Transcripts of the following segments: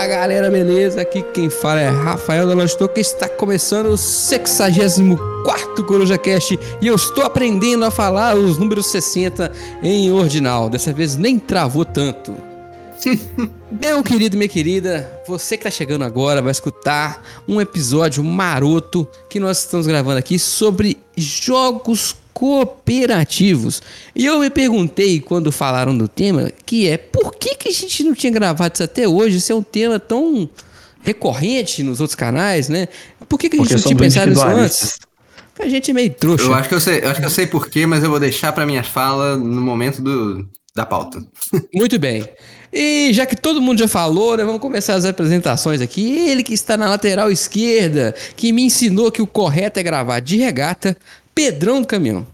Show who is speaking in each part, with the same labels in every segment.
Speaker 1: Fala galera, beleza? Aqui quem fala é Rafael da que está começando o 64 Coruja Cast e eu estou aprendendo a falar os números 60 em ordinal. Dessa vez nem travou tanto. Meu querido, minha querida, você que está chegando agora vai escutar um episódio maroto que nós estamos gravando aqui sobre jogos cooperativos. E eu me perguntei quando falaram do tema, que é por que, que a gente não tinha gravado isso até hoje? Isso é um tema tão recorrente nos outros canais, né? Por que, que a gente não tinha pensado nisso antes? A gente é meio trouxa.
Speaker 2: Eu acho que eu sei, eu acho que eu sei por quê, mas eu vou deixar para minha fala no momento do, da pauta.
Speaker 1: Muito bem. E já que todo mundo já falou, né, vamos começar as apresentações aqui. Ele que está na lateral esquerda, que me ensinou que o correto é gravar de regata, Pedrão do Caminhão.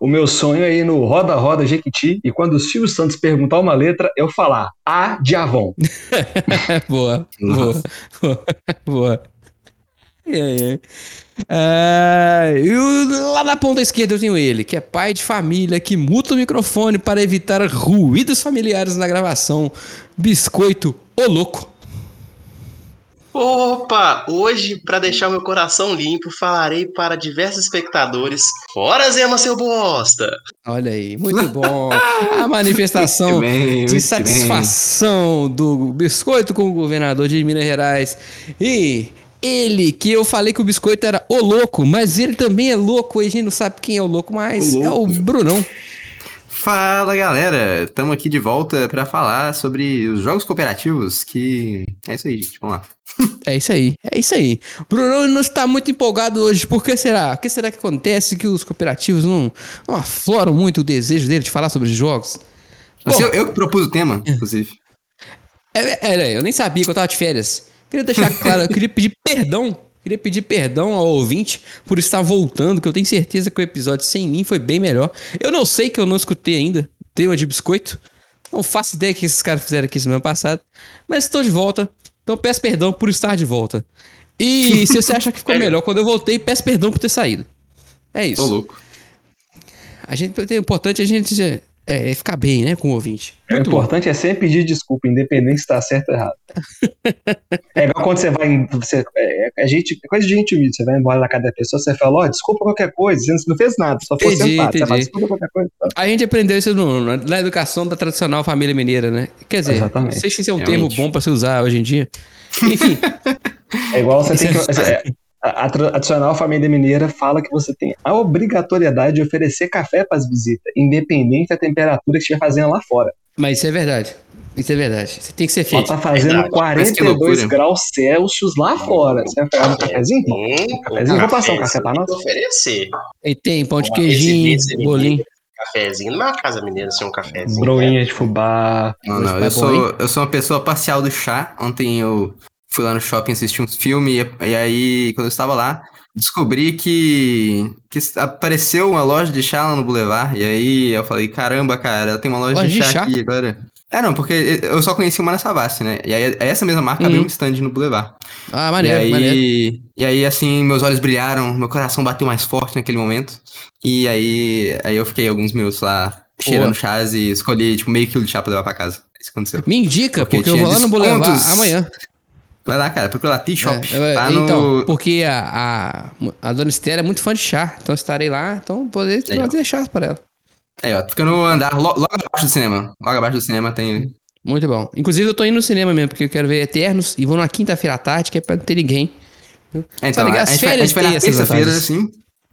Speaker 3: O meu sonho é ir no Roda Roda Jequiti e quando o Silvio Santos perguntar uma letra, eu falar A de Avon.
Speaker 1: boa, boa, boa, boa. É, é. Ah, e lá na ponta esquerda eu tenho ele, que é pai de família, que muta o microfone para evitar ruídos familiares na gravação. Biscoito, ô louco.
Speaker 4: Opa! Hoje, para deixar o meu coração limpo, falarei para diversos espectadores: Fora Zema, seu bosta!
Speaker 1: Olha aí, muito bom. A manifestação bem, de satisfação bem. do biscoito com o governador de Minas Gerais. E ele, que eu falei que o biscoito era o louco, mas ele também é louco, e a gente não sabe quem é o louco, mas o louco. é o Brunão.
Speaker 2: Fala galera, estamos aqui de volta para falar sobre os jogos cooperativos, que é isso aí, gente, vamos lá.
Speaker 1: É isso aí, é isso aí. Bruno não está muito empolgado hoje, por que será? O que será que acontece que os cooperativos não, não afloram muito o desejo dele de falar sobre jogos?
Speaker 2: Bom, eu, eu que propus o tema, inclusive.
Speaker 1: É, é, eu nem sabia que eu tava de férias. Queria deixar claro, eu queria pedir perdão Queria pedir perdão ao ouvinte por estar voltando, que eu tenho certeza que o episódio sem mim foi bem melhor. Eu não sei que eu não escutei ainda, tema de biscoito. Não faço ideia que esses caras fizeram aqui semana passada. Mas estou de volta, então peço perdão por estar de volta. E se você acha que ficou melhor quando eu voltei, peço perdão por ter saído. É isso.
Speaker 2: Tô louco.
Speaker 1: A gente, é importante a gente é, é, ficar bem, né, com o ouvinte.
Speaker 3: É Muito o importante bom. é sempre pedir desculpa, independente se tá certo ou errado. é igual quando você vai. Você, é, é, gente, é coisa de gente humilde. Você vai embora na casa da pessoa, você fala, ó, oh, desculpa qualquer coisa. Você não fez nada, só foi sentado. Você fala, desculpa qualquer coisa. Tá?
Speaker 1: A gente aprendeu isso no, na educação da tradicional família mineira, né? Quer dizer, Exatamente. não sei se isso é um Realmente. termo bom pra se usar hoje em dia. Enfim.
Speaker 3: É igual você tem que. É, a, tradicional família mineira fala que você tem a obrigatoriedade de oferecer café para as visitas, independente da temperatura que estiver fazendo lá fora.
Speaker 1: Mas isso é verdade. Isso é verdade. Você tem que ser feito.
Speaker 3: Ela tá fazendo verdade. 42 graus Celsius lá fora. Você vai pegar um cafezinho? Um cafezinho? Vou passar um café pra nós?
Speaker 4: oferecer.
Speaker 1: E tem pão de queijinho, bolinho.
Speaker 4: Cafezinho numa casa mineira, sem um cafezinho.
Speaker 3: Broinha né? de fubá.
Speaker 2: Não, não, eu sou, eu sou uma pessoa parcial do chá. Ontem eu fui lá no shopping assistir um filme, e, aí, quando eu estava lá, descobri que, que apareceu uma loja de chá lá no Boulevard, e aí eu falei, caramba, cara, tem uma loja, loja de, chá de, chá aqui agora. É, não, porque eu só conheci uma na Savassi, né? E aí essa mesma marca uhum. abriu um stand no Boulevard.
Speaker 1: Ah, maneiro,
Speaker 2: e aí,
Speaker 1: maneiro.
Speaker 2: E aí, assim, meus olhos brilharam, meu coração bateu mais forte naquele momento. E aí, aí eu fiquei alguns minutos lá cheirando chás e escolhi, tipo, meio quilo de chá pra levar pra casa. Isso aconteceu.
Speaker 1: Me indica, porque, porque eu vou lá no Boulevard amanhã.
Speaker 2: Vai lá, cara, procura lá, Tea Shop. É,
Speaker 1: tá então, no... porque a, a, a dona Esther é muito fã de chá, então estarei lá, então poder trazer chá para ela.
Speaker 2: Aí, ó, fica no andar logo, logo abaixo do cinema. Logo abaixo do cinema tem.
Speaker 1: Muito bom. Inclusive, eu tô indo no cinema mesmo, porque eu quero ver Eternos e vou na quinta-feira à tarde, que é pra não ter ninguém.
Speaker 2: É, então, a, gente foi, a gente foi na terça-feira, assim.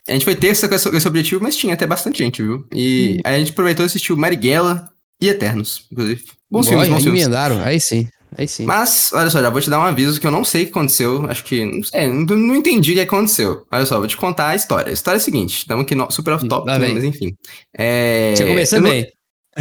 Speaker 2: A gente foi terça com esse, com esse, objetivo, mas tinha até bastante gente, viu? E hum. aí a gente aproveitou e assistiu Marighella e Eternos, inclusive.
Speaker 1: Bons Boa, filmes, bons filmes. emendaram, aí sim. Aí sim.
Speaker 2: Mas, olha só, já vou te dar um aviso que eu não sei o que aconteceu. Acho que. Não, sei, não, não entendi o que aconteceu. Olha só, vou te contar a história. A história é a seguinte: estamos aqui no, super off-top, né, mas enfim. É,
Speaker 1: Você começa bem.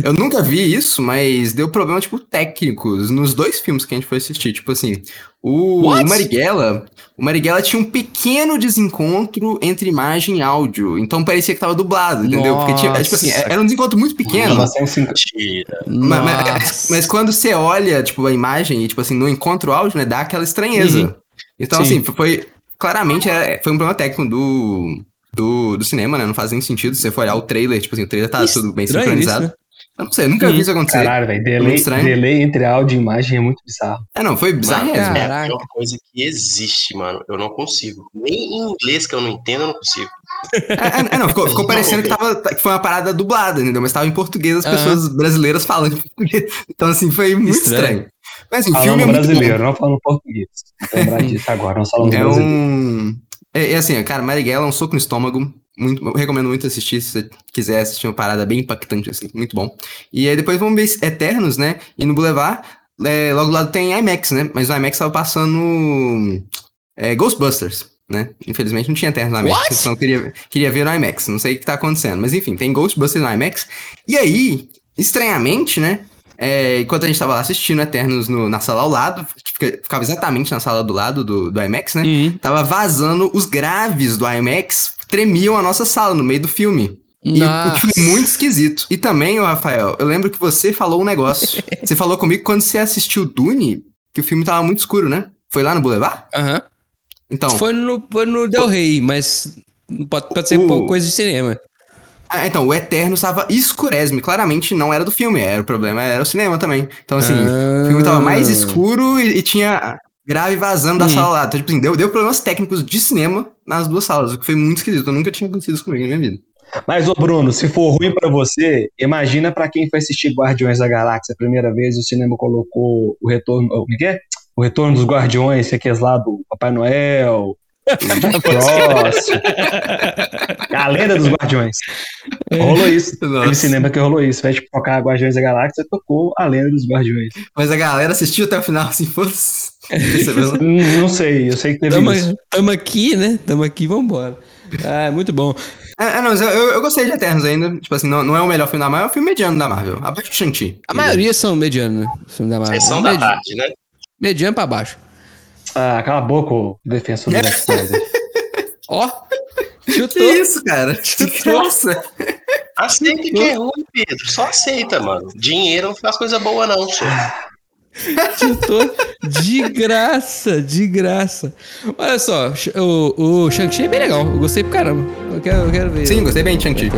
Speaker 2: Eu nunca vi isso, mas deu problema, tipo, técnicos nos dois filmes que a gente foi assistir. Tipo assim, o, o Marighella, o Marighella tinha um pequeno desencontro entre imagem e áudio. Então parecia que tava dublado, entendeu? Porque tinha, tipo assim, era um desencontro muito pequeno. Nossa, mas, mas, mas, quando você olha, tipo, a imagem e, tipo assim, no encontro áudio, né, dá aquela estranheza. Uhum. Então, Sim. assim, foi. Claramente é, foi um problema técnico do, do, do cinema, né? Não faz nem sentido. Se você for olhar o trailer, tipo assim, o trailer tá tudo bem sincronizado. Isso, né? Eu não sei, eu nunca vi isso acontecer.
Speaker 3: Caralho, velho. Delay,
Speaker 2: estranho.
Speaker 3: delay entre áudio e imagem é muito bizarro.
Speaker 2: É, não, foi bizarro
Speaker 4: Mano,
Speaker 2: mesmo.
Speaker 4: é a pior coisa que existe, mano. Eu não consigo. Nem em inglês que eu não entendo, eu não consigo.
Speaker 2: É, é, não, ficou, ficou parecendo que, tava, que foi uma parada dublada, entendeu? Mas tava em português, as pessoas brasileiras falando em português. Então, assim, foi muito
Speaker 1: Estranho.
Speaker 2: estranho. Mas, assim, o filme
Speaker 3: Falando
Speaker 2: é muito
Speaker 3: brasileiro, não falando português. Vou lembrar disso agora, falamos
Speaker 2: bom. É
Speaker 3: brasileiro.
Speaker 2: um... É, é assim, cara, Marighella é um soco no estômago. Muito, eu recomendo muito assistir, se você quiser assistir uma parada bem impactante, assim, muito bom. E aí depois vamos ver Eternos, né? E no Boulevard, é, logo do lado tem IMAX, né? Mas o IMAX tava passando é, Ghostbusters, né? Infelizmente não tinha Eternos no IMAX,
Speaker 1: What?
Speaker 2: então queria, queria ver no IMAX. Não sei o que tá acontecendo, mas enfim, tem Ghostbusters no IMAX. E aí, estranhamente, né? é, enquanto a gente tava lá assistindo Eternos no- na sala ao lado, que fica- ficava exatamente na sala do lado do, do IMAX, né?
Speaker 1: Uhum.
Speaker 2: Tava vazando os graves do IMAX, tremiam a nossa sala no meio do filme. E o
Speaker 1: Nossa.
Speaker 2: que foi muito esquisito. E também, Rafael, eu lembro que você falou um negócio. você falou comigo quando você assistiu Dune, que o filme tava muito escuro, né? Foi lá no Boulevard?
Speaker 1: Aham.
Speaker 2: Então.
Speaker 1: Foi, no, foi no Del Rey, mas pode, pode ser
Speaker 2: O-
Speaker 1: coisa de cinema.
Speaker 2: Ah, então, o Eterno estava escurésimo. Claramente não era do filme, era o problema, era o cinema também. Então, assim, o filme tava mais
Speaker 1: Ah.
Speaker 2: escuro e, e tinha grave vazando da
Speaker 1: Hum.
Speaker 2: sala lá. Então, tipo assim, deu, deu problemas técnicos de cinema nas duas salas, o que foi muito esquisito. Eu nunca tinha acontecido isso comigo na minha vida.
Speaker 3: Mas, ô Bruno, se for ruim pra você, imagina pra quem foi assistir Guardiões da Galáxia a primeira vez e o cinema colocou o retorno. O que é? O retorno dos Guardiões, que é aqueles lá do Papai Noel, o Cross, a lenda dos Guardiões. Rolou isso. Teve
Speaker 2: Nossa.
Speaker 3: cinema que rolou isso. Vai tipo, tocar Guardiões da Galáxia, tocou a lenda dos Guardiões.
Speaker 2: Mas a galera assistiu até o final, assim, fosse. Percebeu?
Speaker 3: Não não sei, eu sei que teve
Speaker 1: Tamo,
Speaker 3: isso.
Speaker 1: tamo aqui, né? Tamo aqui, vambora. Ah, muito bom.
Speaker 2: É, é, não, mas eu, eu, gostei de Eternos ainda. Tipo assim, não, não é o melhor filme da Marvel, é o filme mediano da Marvel. Abaixo do Shang-Chi.
Speaker 1: A maioria são medianos, né? Filme da Marvel.
Speaker 4: Sessão da
Speaker 1: Medi-
Speaker 4: tarde, né?
Speaker 1: Mediano pra baixo.
Speaker 3: Ah, cala a boca, defensor do Zack
Speaker 1: Ó,
Speaker 2: Que
Speaker 1: chutou.
Speaker 2: isso, cara? Que Nossa!
Speaker 4: Aceita que é ruim, Pedro. Só aceita, mano. Dinheiro não faz coisa boa, não, senhor.
Speaker 1: Chutou de graça, de graça. Olha só, o, o Shang-Chi é bem legal. Eu gostei pra caramba. Eu quero, eu quero ver.
Speaker 2: Sim, gostei bem de Shang-Chi.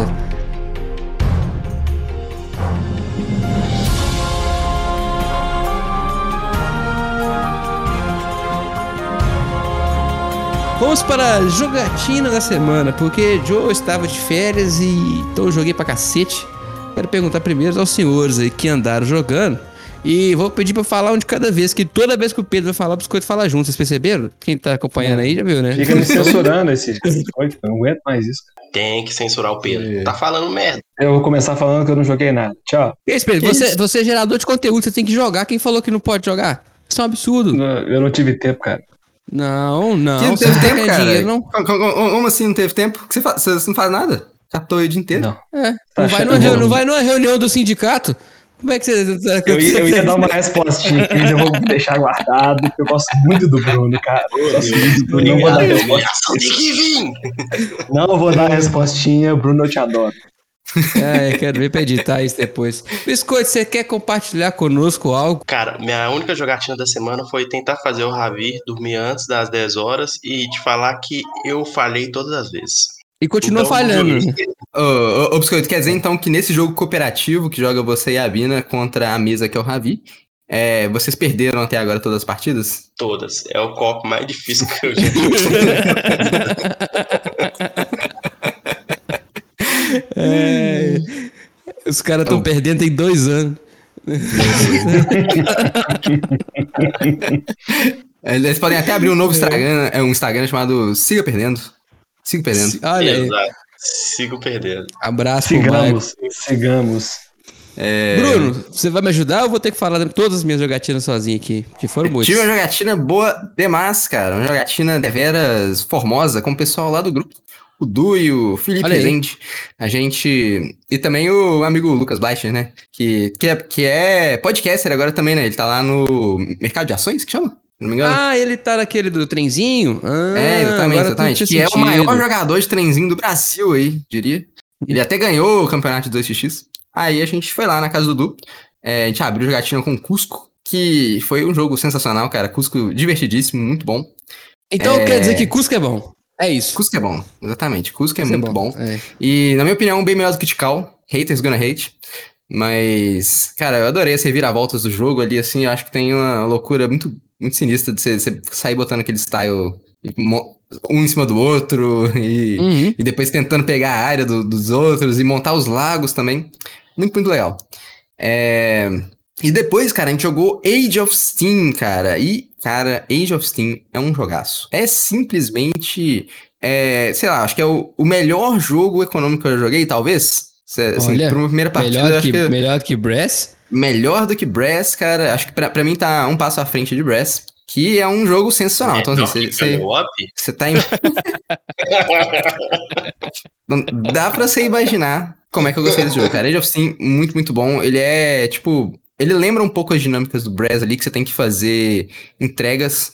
Speaker 1: Vamos para a jogatina da semana, porque Joe estava de férias e então eu joguei pra cacete. Quero perguntar primeiro aos senhores aí que andaram jogando. E vou pedir pra falar um de cada vez, que toda vez que o Pedro vai falar, o biscoito fala junto. Vocês perceberam? Quem tá acompanhando aí já viu, né?
Speaker 3: Fica me censurando esse eu não aguento mais isso.
Speaker 4: Tem que censurar o Pedro.
Speaker 3: É.
Speaker 4: Tá falando merda.
Speaker 3: Eu vou começar falando que eu não joguei nada. Tchau.
Speaker 1: Que isso, Pedro?
Speaker 2: Que
Speaker 1: Você,
Speaker 2: isso?
Speaker 1: você é gerador de conteúdo, você tem que jogar. Quem falou que não pode jogar? Isso é um absurdo.
Speaker 3: Eu não tive tempo, cara.
Speaker 1: Não, não.
Speaker 2: Que não teve tempo, cara.
Speaker 1: dinheiro, não.
Speaker 2: Como, como- como assim não teve tempo? Que Você, fa- você não faz nada? Captou aí o dia inteiro?
Speaker 3: Não.
Speaker 1: É,
Speaker 3: Tá
Speaker 1: não, vai numa, reu-
Speaker 3: bom.
Speaker 1: não vai numa reunião do sindicato? Como é que você.
Speaker 3: Eu ia, eu ia dar uma respostinha aqui, mas eu vou deixar guardado, porque eu gosto muito do Bruno, cara. Eu gosto muito do Bruno. Não vou dar resposta. Não vou dar respostinha, Bruno, eu te adoro.
Speaker 1: É, eu quero ver pra editar isso depois. Biscoito, você quer compartilhar conosco algo?
Speaker 4: Cara, minha única jogatina da semana foi tentar fazer o Ravi dormir antes das 10 horas e te falar que eu falhei todas as vezes.
Speaker 1: E continua
Speaker 4: Então,
Speaker 1: falhando.
Speaker 2: Ô, ô, ô, Biscoito, quer dizer então que nesse jogo cooperativo que joga você e a Bina contra a mesa que é o Ravi, é, vocês perderam até agora todas as partidas?
Speaker 4: Todas. É o copo mais difícil que eu já
Speaker 1: os caras estão perdendo tem dois anos.
Speaker 2: É, Eles podem até abrir um novo Instagram, é um Instagram chamado Siga Perdendo. Siga Perdendo.
Speaker 1: Olha aí.
Speaker 4: Exato. Sigo perdendo.
Speaker 1: Abraço.
Speaker 3: Sigamos, sigamos.
Speaker 2: É,
Speaker 1: Bruno, você vai me ajudar ou eu vou ter que falar de todas as minhas jogatinas sozinho aqui? Que foram muitas.
Speaker 2: Tive uma jogatina boa demais, cara. Uma jogatina deveras formosa com o pessoal lá do grupo. O Du e o Felipe. Rezende. A gente. E também o amigo Lucas Bleicher, né? Que, que, é, que é podcaster agora também, né? Ele tá lá no Mercado de Ações, que chama? Não me engano.
Speaker 1: Ah, ele tá naquele do trenzinho? Ah,
Speaker 2: é, exatamente, exatamente. Que é o maior jogador de trenzinho do Brasil aí, diria. Ele até ganhou o campeonato de 2x. Aí a gente foi lá na casa do Du. É, a gente abriu jogatina com o Cusco, que foi um jogo sensacional, cara. Cusco divertidíssimo, muito bom.
Speaker 1: Então
Speaker 2: É.
Speaker 1: quer dizer que Cusco é bom. É isso.
Speaker 2: Cusco é bom, exatamente. Cusco é
Speaker 1: Cusco
Speaker 2: muito bom.
Speaker 1: É.
Speaker 2: E, na minha opinião, bem melhor do que Tikal. Haters gonna hate. Mas, cara, eu adorei as reviravoltas do jogo ali, assim, eu acho que tem uma loucura muito, muito sinistra de você, você sair botando aquele style um em cima do outro e, uhum. e depois tentando pegar a área do, dos outros e montar os lagos também. Muito, muito legal. É... E depois, cara, a gente jogou Age of Steam, cara. E, cara, Age of Steam é um jogaço. É simplesmente. É, sei lá, acho que é o, o melhor jogo econômico que eu joguei, talvez.
Speaker 1: Assim, Olha, uma primeira partida. Melhor que, que, melhor que Brass?
Speaker 2: Melhor do que Brass, cara. Acho que pra, pra mim tá um passo à frente de Brass. Que é um jogo sensacional. então, assim, você, você tá em. Dá pra você imaginar como é que eu gostei desse jogo, cara. Age of Steam, muito, muito bom. Ele é, tipo, ele lembra um pouco as dinâmicas do Brass ali, que você tem que fazer entregas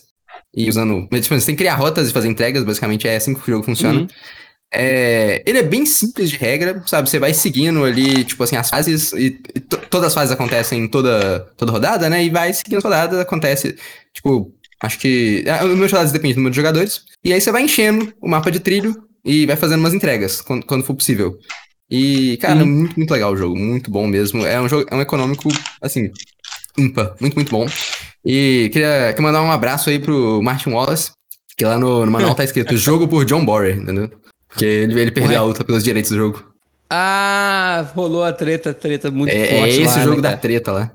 Speaker 2: e usando. Tipo, você tem que criar rotas e fazer entregas, basicamente é assim que o jogo funciona. Uhum. É, ele é bem simples de regra, sabe? Você vai seguindo ali, tipo assim, as fases, e, e todas as fases acontecem toda, toda rodada, né? E vai seguindo as rodadas, acontece, tipo, acho que. Ah, o número de rodadas depende do número de jogadores. E aí você vai enchendo o mapa de trilho e vai fazendo umas entregas quando, quando for possível. E, cara, hum. muito, muito legal o jogo, muito bom mesmo. É um jogo, é um econômico, assim, ímpar, muito, muito bom. E queria, queria mandar um abraço aí pro Martin Wallace, que lá no, no manual tá escrito jogo por John Borer, entendeu? Porque ele, ele perdeu Ué? a luta pelos direitos do jogo.
Speaker 1: Ah, rolou a treta, treta muito
Speaker 2: é,
Speaker 1: forte.
Speaker 2: É esse lá, jogo né, da treta lá.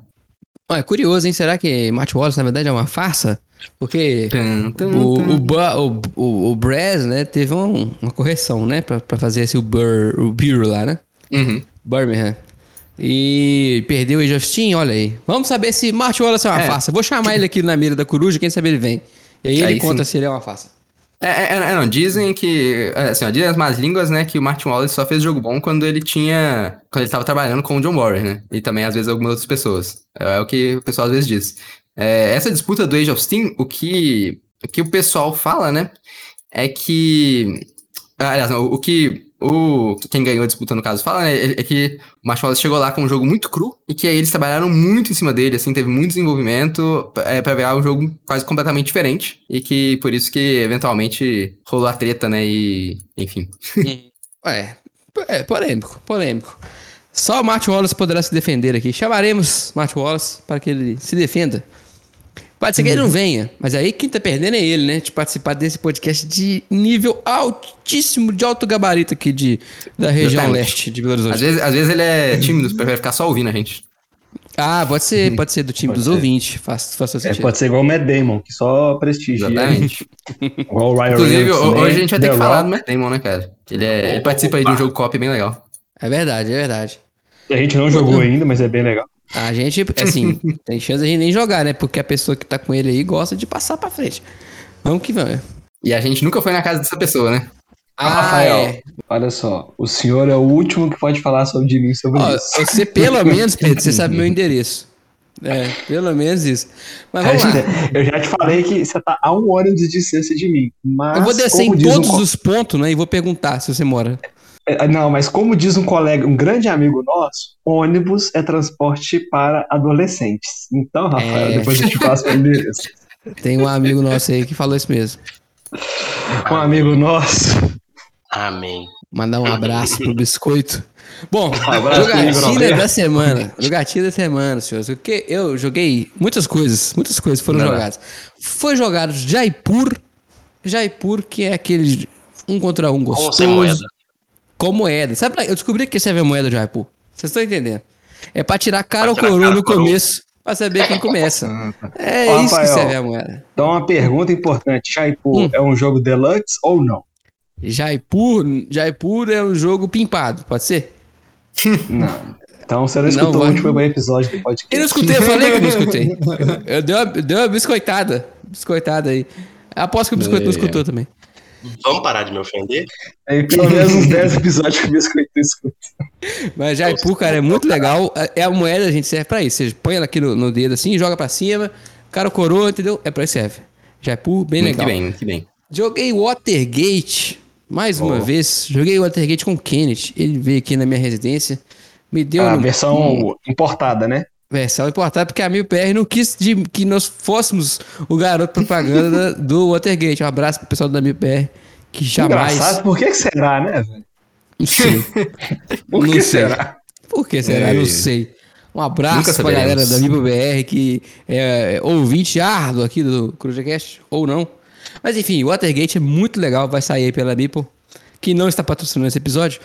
Speaker 1: é curioso, hein? Será que Martin Wallace, na verdade, é uma farsa? Porque tum, o, o, o, o, Braz, né, teve um, uma correção, né, pra, pra fazer esse o, Bur, o Bureau lá, né?
Speaker 2: Uhum.
Speaker 1: Birmingham. E perdeu o Justin, olha aí. Vamos saber se Martin Wallace é uma é. farsa. Vou chamar ele aqui na mira da coruja, quem sabe ele vem. E aí, aí ele conta sim. se ele é uma farsa.
Speaker 2: É, é, é, não, dizem que, é, assim, ó, dizem as más línguas, né, que o Martin Wallace só fez jogo bom quando ele tinha, quando ele tava trabalhando com o John Warren, né, e também, às vezes, algumas outras pessoas. É, é o que o pessoal às vezes diz. É, essa disputa do Age of Steam, o que, o que o pessoal fala, né, é que. Aliás, não, o que o quem ganhou a disputa no caso fala, né, é, é que o Marshall chegou lá com um jogo muito cru e que aí eles trabalharam muito em cima dele, assim, teve muito desenvolvimento é, para ver um jogo quase completamente diferente e que por isso que eventualmente rolou a treta, né, e enfim.
Speaker 1: é, é polêmico, polêmico. Só o Martin Wallace poderá se defender aqui. Chamaremos Martin Wallace para que ele se defenda. Pode ser que ele não venha, mas aí quem tá perdendo é ele, né? De participar desse podcast de nível altíssimo, de alto gabarito aqui de, da região leste de Belo Horizonte.
Speaker 2: Às vezes, às vezes ele é tímido, prefere ficar só ouvindo a gente.
Speaker 1: Ah, pode ser, pode ser do time pode dos ser. ouvintes. Faz, faz
Speaker 3: é, pode ser igual o Matt Damon, que só prestigia.
Speaker 2: Exatamente. igual o Ryan Inclusive, Reynolds, hoje a gente vai ter que falar do Matt Damon, né, cara? Ele, é, ele participa aí de um jogo cop bem legal.
Speaker 1: É verdade, é verdade.
Speaker 3: A gente não jogou ainda, mas é bem legal.
Speaker 1: A gente, assim, tem chance de a gente nem jogar, né? Porque a pessoa que tá com ele aí gosta de passar pra frente. Vamos que vamos.
Speaker 2: E a gente nunca foi na casa dessa pessoa, né?
Speaker 3: Ah, Rafael, é. olha só, o senhor é o último que pode falar sobre mim sobre Ó, isso.
Speaker 1: Você, pelo menos, Pedro, você sabe meu endereço. É, pelo menos isso. Mas vamos lá.
Speaker 3: Eu já te falei que você tá a um ônibus de distância de mim. Mas,
Speaker 1: eu vou descer em todos um... os pontos, né? E vou perguntar se você mora.
Speaker 3: É, não, mas como diz um colega, um grande amigo nosso, ônibus é transporte para adolescentes. Então, Rafael, é... depois eu te passo o endereço.
Speaker 1: Tem um amigo nosso aí que falou isso mesmo.
Speaker 3: Um amigo nosso.
Speaker 4: Amém.
Speaker 1: Mandar um abraço pro biscoito. Bom, jogatina da semana. Jogatina da semana, senhores. Porque eu joguei muitas coisas, muitas coisas foram Não. jogadas. Foi jogado Jaipur. Jaipur, que é aquele um contra um gostoso com moeda. Sabe, eu descobri que serve a moeda de Jaipur. Vocês estão entendendo? É pra tirar cara ou coroa no começo, pra saber quem começa. É Ô, isso Rafael, que serve a moeda.
Speaker 3: Então, uma pergunta importante: Jaipur hum. é um jogo deluxe ou não?
Speaker 1: Jaipur, Jaipur é um jogo pimpado, pode ser?
Speaker 3: Não. Então você não escutou não, o último episódio do podcast.
Speaker 1: Eu não escutei, eu falei que eu não escutei. Eu, eu dei, uma, dei uma biscoitada. Biscoitada aí. Aposto que o biscoito é. não escutou também.
Speaker 4: Vamos parar de me ofender?
Speaker 3: É, pelo menos uns 10 episódios que eu biscoito escuta.
Speaker 1: Mas Jaipu, cara, é muito legal. É a moeda, a gente serve pra isso. Você põe ela aqui no, no dedo assim, joga pra cima, cara coroa, entendeu? É pra isso que serve. Jaipu, bem muito legal.
Speaker 2: Muito bem, muito bem.
Speaker 1: Joguei Watergate, mais oh. uma vez. Joguei Watergate com o Kenneth. Ele veio aqui na minha residência. Me deu.
Speaker 3: A no... versão importada, né?
Speaker 1: Versão importada, porque a Mil PR não quis de, que nós fôssemos o garoto propaganda do Watergate. Um abraço pro pessoal da Mil PR, que jamais.
Speaker 3: Engraçado, por que será, né, velho?
Speaker 1: Não sei.
Speaker 3: por que será?
Speaker 1: Por que será?
Speaker 2: É.
Speaker 1: Não sei. Um abraço pra galera da BR que é ouvinte árduo aqui do CruzaCast, ou não. Mas enfim, o Watergate é muito legal, vai sair aí pela Mipo, que não está patrocinando esse episódio.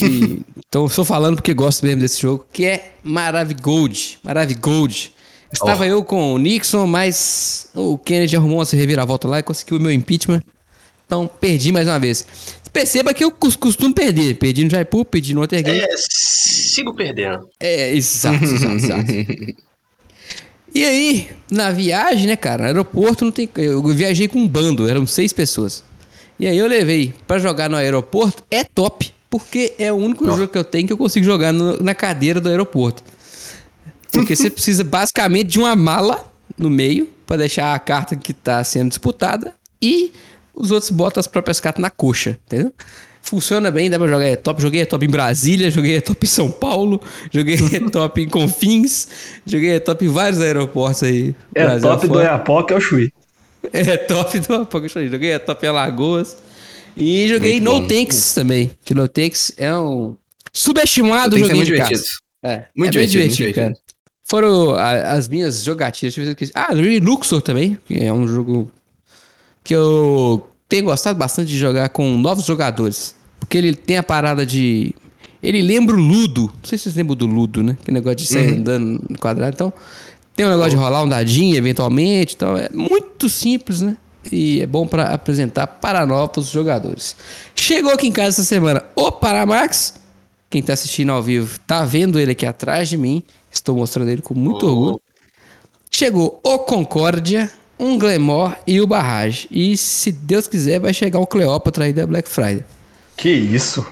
Speaker 1: E, então estou falando porque gosto mesmo desse jogo, que é Maravigold. Maravigold. Estava eu com o Nixon, mas o Kennedy arrumou uma reviravolta lá e conseguiu o meu impeachment. Então perdi mais uma vez. Perceba que eu cos- costumo perder. Perdi no Jaipur, perdi no Watergate.
Speaker 4: É, sigo perdendo.
Speaker 1: É, exato, exato, exato. E aí, na viagem, né, cara, no aeroporto não tem. Eu viajei com um bando, eram seis pessoas. E aí eu levei pra jogar no aeroporto, é top, porque é o único jogo que eu tenho que eu consigo jogar no- na cadeira do aeroporto. Porque você precisa basicamente de uma mala no meio pra deixar a carta que tá sendo disputada e os outros botam as próprias cartas na coxa, entendeu? Funciona bem, dá pra jogar é top. Joguei é top em Brasília, joguei é top em São Paulo, joguei top em Confins, joguei top em vários aeroportos aí.
Speaker 3: É top do. Iapoca, é o Chuí.
Speaker 1: É top do Apoca Joguei é top em Alagoas. E joguei No. Tanks também. Que No Tanks é um subestimado
Speaker 2: ser
Speaker 1: joguinho
Speaker 2: muito
Speaker 1: de
Speaker 2: divertido.
Speaker 1: caça. É,
Speaker 2: Muito
Speaker 1: é bem
Speaker 2: divertido, muito
Speaker 1: divertido, cara. Foram a- as minhas jogatinas. Deixa eu ver aqui. Ah, joguei Luxor também, que é um jogo que eu tenho gostado bastante de jogar com novos jogadores. Porque ele tem a parada de. Ele lembra o Ludo. Não sei se vocês lembram do Ludo, né? Que negócio de sair andando no quadrado. Então, tem um negócio de rolar um dadinho, eventualmente. Então, é muito simples, né? E é bom pra apresentar para novos jogadores. Chegou aqui em casa essa semana o Paramax. Quem tá assistindo ao vivo tá vendo ele aqui atrás de mim. Estou mostrando ele com muito
Speaker 4: Oh.
Speaker 1: orgulho. Chegou o Concórdia, um Glemor e o Barrage. E se Deus quiser, vai chegar o Cleópatra aí da Black Friday.
Speaker 3: Que isso?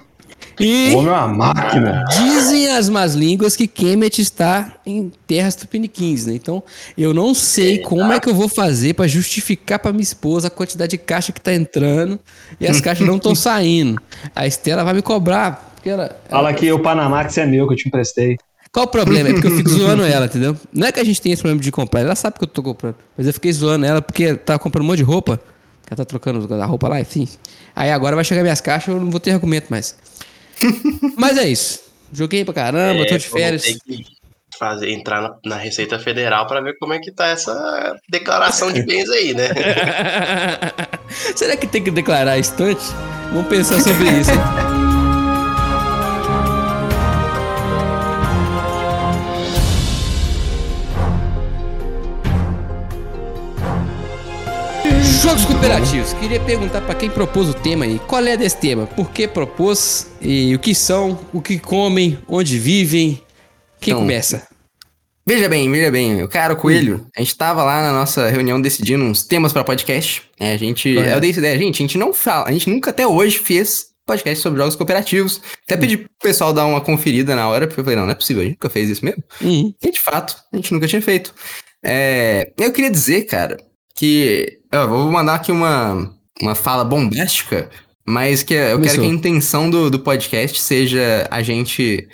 Speaker 1: E
Speaker 3: O homem é uma máquina.
Speaker 1: dizem as más línguas que Kemet está em terras tupiniquins, né? Então, eu não sei como é que eu vou fazer pra justificar pra minha esposa a quantidade de caixa que tá entrando e as caixas não estão saindo. A Estela vai me cobrar. Porque ela,
Speaker 3: Fala que o Panamax é meu, que eu te emprestei.
Speaker 1: Qual o problema? É porque eu fico zoando ela, entendeu? Não é que a gente tem esse problema de comprar, ela sabe que eu tô comprando. Mas eu fiquei zoando ela porque tava comprando um monte de roupa. Ela tá trocando a roupa lá, enfim. Aí agora vai chegar minhas caixas, eu não vou ter argumento mais. Mas é isso. Joguei pra caramba, tô de férias.
Speaker 4: ter que fazer, entrar na, na Receita Federal pra ver como é que tá essa declaração de bens aí, né?
Speaker 1: Será que tem que declarar a estante? Vamos pensar sobre isso. hein? Jogos cooperativos. Queria perguntar pra quem propôs o tema aí. Qual é desse tema? Por que propôs? E o que são? O que comem? Onde vivem? Quem
Speaker 2: Então,
Speaker 1: começa?
Speaker 2: Veja bem, veja bem, o cara Coelho, a gente tava lá na nossa reunião decidindo uns temas pra podcast. É, a gente,
Speaker 1: Correto.
Speaker 2: eu dei essa ideia, gente, a gente não fala, a gente nunca até hoje fez podcast sobre jogos cooperativos. Até pedi pro pessoal dar uma conferida na hora, porque eu falei, não, não é possível, a gente nunca fez isso mesmo.
Speaker 1: Hum,
Speaker 2: E de fato, a gente nunca tinha feito. É, eu queria dizer, cara, que. Eu vou mandar aqui uma, uma fala bombástica, mas que eu
Speaker 1: Começou.
Speaker 2: quero que a intenção do, do podcast seja a gente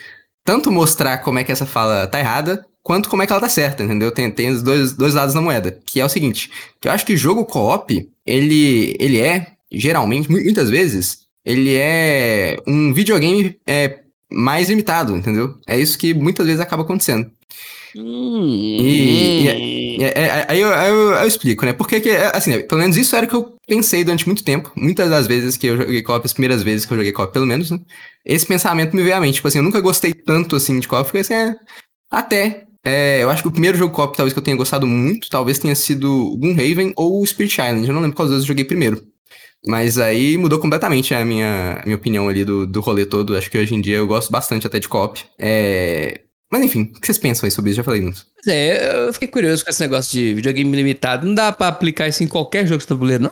Speaker 2: tanto mostrar como é que essa fala tá errada, quanto como é que ela tá certa, entendeu? Tem, tem os dois, dois lados da moeda. Que é o seguinte: que eu acho que jogo co-op, ele, ele é, geralmente, mu- muitas vezes, ele é um videogame é, mais limitado, entendeu? É isso que muitas vezes acaba acontecendo. E-
Speaker 1: hum.
Speaker 2: É, é, aí, eu, aí eu- eu explico, né? Porque, que, é, assim, pelo menos isso era o que eu pensei durante muito tempo. Muitas das vezes que eu joguei co-op, as primeiras vezes que eu joguei co-op, pelo menos, né? Esse pensamento me veio à mente. Tipo assim, eu nunca gostei tanto, assim, de co-op. Fiquei assim, é, até. é, eu acho que o primeiro jogo co-op, talvez, que eu tenha gostado muito, talvez tenha sido Gloomhaven ou Spirit Island. Eu não lembro qual dos dois eu joguei primeiro. Mas aí mudou completamente a minha, a minha opinião ali do, do rolê todo. Acho que hoje em dia eu gosto bastante até de co-op. É... Mas enfim, o que vocês pensam aí sobre isso? Já falei muito.
Speaker 1: Pois é, eu fiquei curioso com esse negócio de videogame limitado. Não dá pra aplicar isso em qualquer jogo de tabuleiro, não?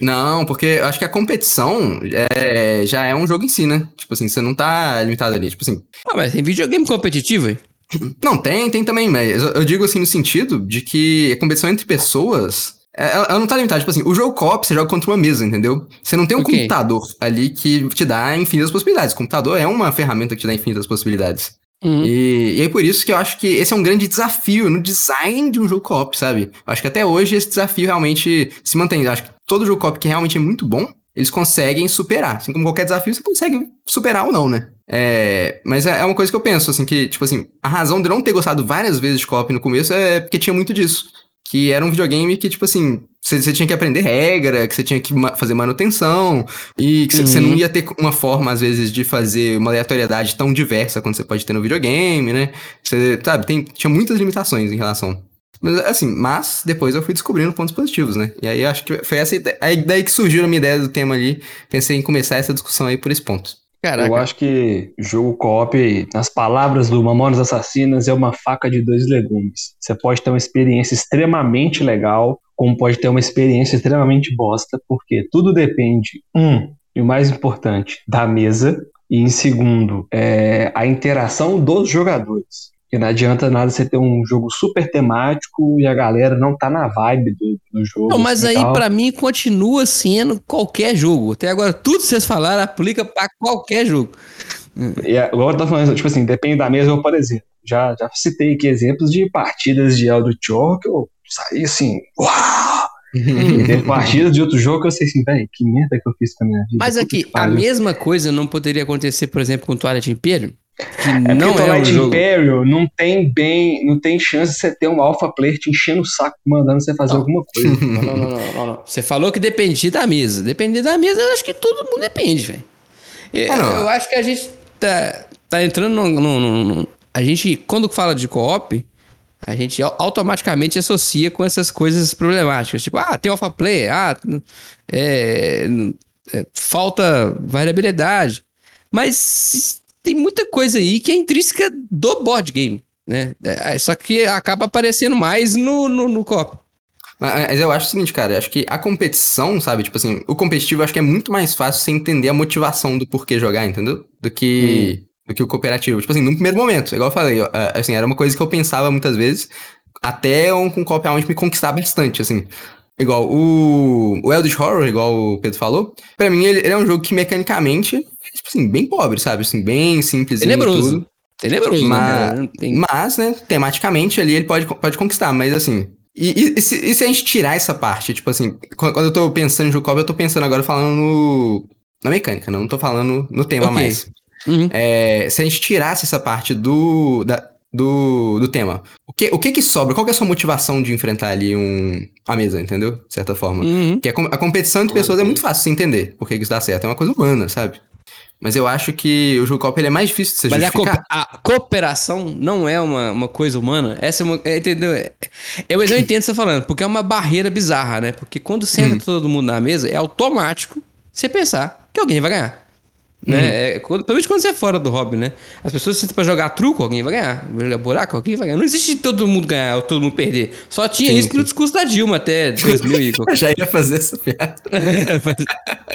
Speaker 2: Não, porque eu acho que a competição é, já é um jogo em si, né? Tipo assim, você não tá limitado ali. Tipo assim,
Speaker 1: Ah, mas tem videogame competitivo, hein?
Speaker 2: não, tem, tem também, mas eu, digo assim no sentido de que a competição entre pessoas, é, ela, ela não tá limitada. Tipo assim, o jogo co-op você joga contra uma mesa, entendeu? Você não tem um
Speaker 1: Ok.
Speaker 2: computador ali que te dá infinitas possibilidades. O computador é uma ferramenta que te dá infinitas possibilidades.
Speaker 1: Uhum.
Speaker 2: E, e é por isso que eu acho que esse é um grande desafio no design de um jogo co-op, sabe? Eu acho que até hoje esse desafio realmente se mantém. Eu acho que todo jogo co-op que realmente é muito bom, eles conseguem superar. Assim como qualquer desafio, você consegue superar ou não, né? É, mas é, é uma coisa que eu penso, assim, que, tipo assim, a razão de não ter gostado várias vezes de co-op no começo é porque tinha muito disso. Que era um videogame que, tipo assim, você, tinha que aprender regra, que você tinha que ma fazer manutenção, e que você
Speaker 1: Uhum.
Speaker 2: não ia ter uma forma, às vezes, de fazer uma aleatoriedade tão diversa quanto você pode ter no videogame, né? Você, sabe, tem, tinha muitas limitações em relação. Mas, assim, mas depois eu fui descobrindo pontos positivos, né? E aí acho que foi essa ideia, aí daí que surgiu a minha ideia do tema ali. Pensei em começar essa discussão aí por esse ponto.
Speaker 1: Caraca.
Speaker 3: Eu acho que jogo co-op, nas palavras do Mamonas Assassinas, é uma faca de dois legumes. Você pode ter uma experiência extremamente legal, como pode ter uma experiência extremamente bosta, porque tudo depende, um, e o mais importante, da mesa, e em segundo, é a interação dos jogadores. Porque não adianta nada você ter um jogo super temático e a galera não tá na vibe do, do jogo.
Speaker 1: Não, mas
Speaker 3: assim,
Speaker 1: aí
Speaker 3: tal.
Speaker 1: pra mim continua sendo qualquer jogo. Até agora, tudo que vocês falaram aplica pra qualquer jogo.
Speaker 3: E igual eu tô falando, tipo assim, depende da mesa, eu, por exemplo, já, já citei aqui exemplos de partidas de Elder Chor que eu saí assim, uau! E teve partidas de outro jogo que eu sei assim, velho, que merda que eu fiz com a minha vida.
Speaker 1: Mas aqui, a mesma coisa não poderia acontecer, por exemplo, com Twilight Imperium? Que
Speaker 3: É
Speaker 1: não
Speaker 3: porque
Speaker 1: é um jogo.
Speaker 3: Não tem bem, não tem chance de você ter um alpha player te enchendo o saco mandando você fazer
Speaker 1: Não.
Speaker 3: alguma coisa.
Speaker 1: Não, não, não, não, não, não. Você falou que dependia da mesa. Depender da mesa, eu acho que todo mundo depende, velho. Eu,
Speaker 2: É, não.
Speaker 1: eu acho que a gente tá, tá entrando num- A gente, quando fala de co-op, a gente au- automaticamente associa com essas coisas problemáticas. Tipo, ah, tem alpha play, ah, é, é, falta variabilidade. Mas tem muita coisa aí que é intrínseca do board game, né? É, só que acaba aparecendo mais no, no, no co-op.
Speaker 2: Mas eu acho o seguinte, cara, acho que a competição, sabe, tipo assim, o competitivo acho que é muito mais fácil você entender a motivação do porquê jogar, entendeu? Do que, do que o cooperativo. Tipo assim, no primeiro momento, igual eu falei, é, assim, era uma coisa que eu pensava muitas vezes, até um com copy onde me conquistar bastante, assim. Igual o, o Eldritch Horror, igual o Pedro falou, pra mim ele, ele é um jogo que mecanicamente, é, tipo assim, bem pobre, sabe? Assim, bem simples e
Speaker 1: Tenebroso.
Speaker 2: tudo.
Speaker 1: Tenebroso,
Speaker 2: Mas-
Speaker 1: né? Não tem-
Speaker 2: Mas, né, tematicamente ali ele pode, pode conquistar, mas assim. E, e- e se, e se a gente tirar essa parte, tipo assim, quando, quando eu tô pensando em jogo co-op, eu tô pensando agora falando no, na mecânica, não tô falando no tema
Speaker 1: Ok.
Speaker 2: mais.
Speaker 1: Uhum.
Speaker 2: É, se a gente tirasse essa parte do, da- do, do tema, o que, o que que sobra? Qual que é a sua motivação de enfrentar ali um, a mesa, entendeu? De certa forma.
Speaker 1: Uhum.
Speaker 2: Porque a, com- a competição entre pessoas é muito fácil de se entender por que que isso dá certo. É uma coisa humana, sabe? Mas eu acho que o jogo co-op ele é mais difícil de você
Speaker 1: Mas a,
Speaker 2: justificar.
Speaker 1: coope- a cooperação não é uma, uma coisa humana. Essa é uma. é, entendeu? É- Eu, mas eu entendo o que você tá falando, porque é uma barreira bizarra, né? Porque quando senta todo mundo na mesa, é automático você pensar que alguém vai ganhar. Né? É, quando, principalmente quando você é fora do hobby, né? As pessoas sentam pra jogar truco, alguém vai ganhar. Vai jogar buraco, alguém vai ganhar. Não existe todo mundo ganhar ou todo mundo perder. Só tinha
Speaker 2: Sim,
Speaker 1: isso no discurso da Dilma até 2000 e
Speaker 2: Eu já ia fazer essa piada.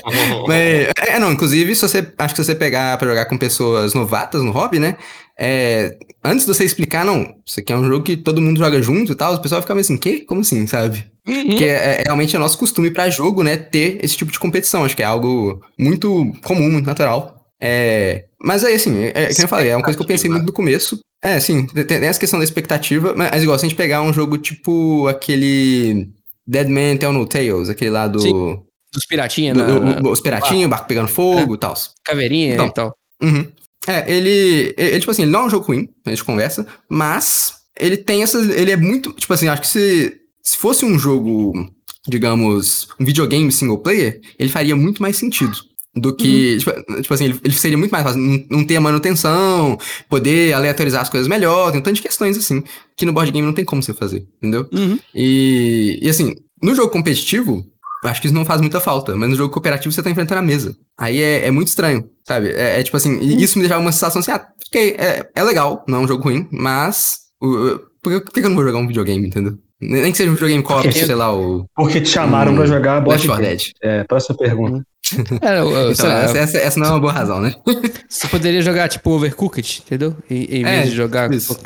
Speaker 1: qualquer
Speaker 2: Mas, é, não, inclusive, se você, acho que se você pegar pra jogar com pessoas novatas no hobby, né? É, antes de você explicar, não, isso aqui é um jogo que todo mundo joga junto e tal, o pessoal fica meio assim, quê? Como assim, sabe? Porque é, é- realmente é nosso costume pra jogo, né, ter esse tipo de competição. Acho que é algo muito comum, muito natural. É, mas aí, assim, é, é, que eu falei, é uma coisa que eu pensei muito no começo. É, sim, tem, essa questão da expectativa, mas igual, se a gente pegar um jogo tipo aquele Dead Man Tell No Tales, aquele lá do...
Speaker 1: Sim, Dos piratinhas,
Speaker 2: do-
Speaker 1: na,
Speaker 2: do- os piratinhos, o barco pegando fogo e tal.
Speaker 1: caveirinha
Speaker 2: Então.
Speaker 1: e tal.
Speaker 2: Uhum. É, ele, ele, tipo assim, ele não é um jogo ruim, a gente conversa, mas ele tem essas. Ele é muito. Tipo assim, acho que se, se fosse um jogo, digamos, um videogame single player, ele faria muito mais sentido. Do que. Tipo, tipo assim, ele, ele seria muito mais fácil. Não, não ter a manutenção, poder aleatorizar as coisas melhor, tem um tanto de questões assim, que no board game não tem como você fazer, entendeu?
Speaker 1: Uhum.
Speaker 2: E, e assim, no jogo competitivo, eu acho que isso não faz muita falta, mas no jogo cooperativo você tá enfrentando a mesa. Aí é, é muito estranho, sabe? É, é tipo assim, e isso me deixava uma sensação assim, ah, ok, é, é legal, não é um jogo ruim, mas o- por que eu não vou jogar um videogame, entendeu? Nem que seja um videogame co-op,
Speaker 3: Porque-
Speaker 2: sei lá, o
Speaker 3: Porque te chamaram
Speaker 2: Hum,
Speaker 3: pra jogar
Speaker 2: Left
Speaker 3: board
Speaker 2: 4
Speaker 3: game.
Speaker 2: Dead.
Speaker 3: É, próxima pergunta.
Speaker 1: É, eu- eu-
Speaker 2: Então,
Speaker 1: lá,
Speaker 2: essa, essa, essa não é uma boa razão, né?
Speaker 1: Você poderia jogar, tipo, Overcooked, entendeu? Em, em
Speaker 2: É,
Speaker 1: vez de jogar.
Speaker 2: isso.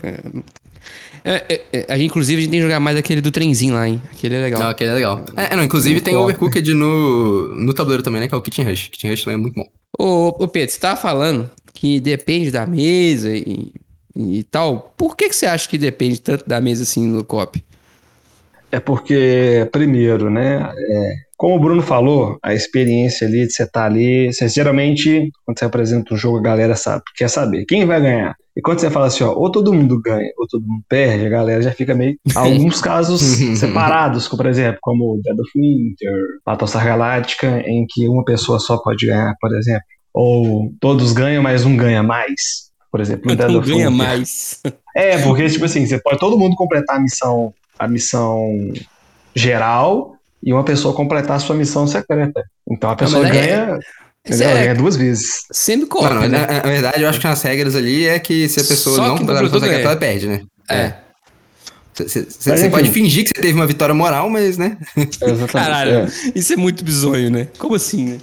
Speaker 1: É, é, é, a gente, inclusive, a gente tem que jogar mais aquele do trenzinho lá, hein? Aquele é legal.
Speaker 2: Não, aquele é legal. É, não, inclusive tem o Overcooked no, no tabuleiro também, né? Que é o Kitchen Rush. Kitchen Rush também é muito bom.
Speaker 1: Ô, ô, Pedro, você tava falando que depende da mesa e, e tal. Por que, que você acha que depende tanto da mesa assim no COP?
Speaker 3: É porque, primeiro, né? é, como o Bruno falou, a experiência ali de você estar ali, você geralmente, quando você apresenta um jogo, a galera sabe, quer saber quem vai ganhar. E quando você fala assim, ó, ou todo mundo ganha, ou todo mundo perde, a galera já fica meio. Alguns casos separados, como, por exemplo, como Dead of Winter, Battlestar Galáctica, em que uma pessoa só pode ganhar, por exemplo. Ou todos ganham, mas um ganha mais. Por exemplo, no Dead of
Speaker 1: ganha
Speaker 3: Winter.
Speaker 1: mais.
Speaker 3: É, porque, tipo assim, você pode todo mundo completar a missão, a missão geral e uma pessoa completar a sua missão secreta. Então a pessoa
Speaker 1: mas aí-
Speaker 3: ganha? Ela
Speaker 1: é
Speaker 3: ganha duas vezes.
Speaker 1: sempre
Speaker 2: Não, não,
Speaker 1: né?
Speaker 2: na, verdade, eu acho que as regras ali é que se a pessoa
Speaker 1: Só
Speaker 2: não completar a missão secreta, ela perde, né?
Speaker 1: É.
Speaker 2: Você
Speaker 3: enfim.
Speaker 2: pode fingir que você teve uma vitória moral, mas, né?
Speaker 3: Exatamente.
Speaker 1: Caralho,
Speaker 3: é.
Speaker 1: isso é muito bizonho, né? Como assim, né?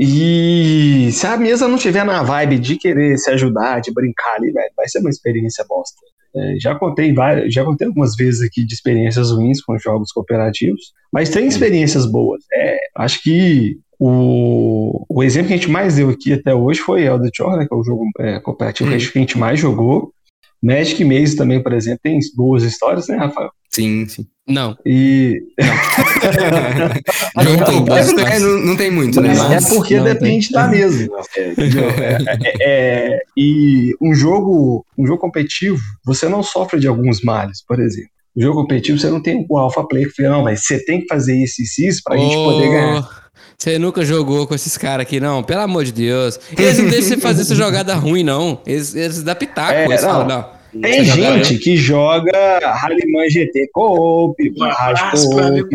Speaker 3: E se a mesa não tiver na vibe de querer se ajudar, de brincar ali, velho, vai ser uma experiência bosta. É, já contei várias, já contei algumas vezes aqui de experiências ruins com jogos cooperativos, mas tem experiências boas. É, acho que o, o exemplo que a gente mais deu aqui até hoje foi Elder Scrolls, né, que é o jogo é, cooperativo que a gente- que a gente mais jogou. Magic Maze também, por exemplo, tem boas histórias, né, Rafael?
Speaker 2: Sim, sim.
Speaker 1: Não.
Speaker 3: E
Speaker 1: Não tem
Speaker 2: É,
Speaker 1: boas
Speaker 2: é, não, não tem muito, né?
Speaker 3: Mas
Speaker 2: Mas-
Speaker 3: é porque
Speaker 1: não
Speaker 3: depende da mesa. É, entendeu? É, é, é, e um jogo, um jogo competitivo, você não sofre de alguns males, por exemplo. No jogo competitivo, você não tem o alpha player que fala, não, mas você tem que fazer isso e isso pra gente poder ganhar.
Speaker 1: Você nunca jogou com esses caras aqui, não? Pelo amor de Deus. Eles não deixam você fazer essa jogada ruim, não. Eles, eles dão pitaco.
Speaker 3: É,
Speaker 1: eles
Speaker 3: não.
Speaker 1: falam, não.
Speaker 3: Tem
Speaker 1: Você joga
Speaker 3: gente que joga Rallyman GT Co-op,
Speaker 4: Um
Speaker 3: Barrage Co-op.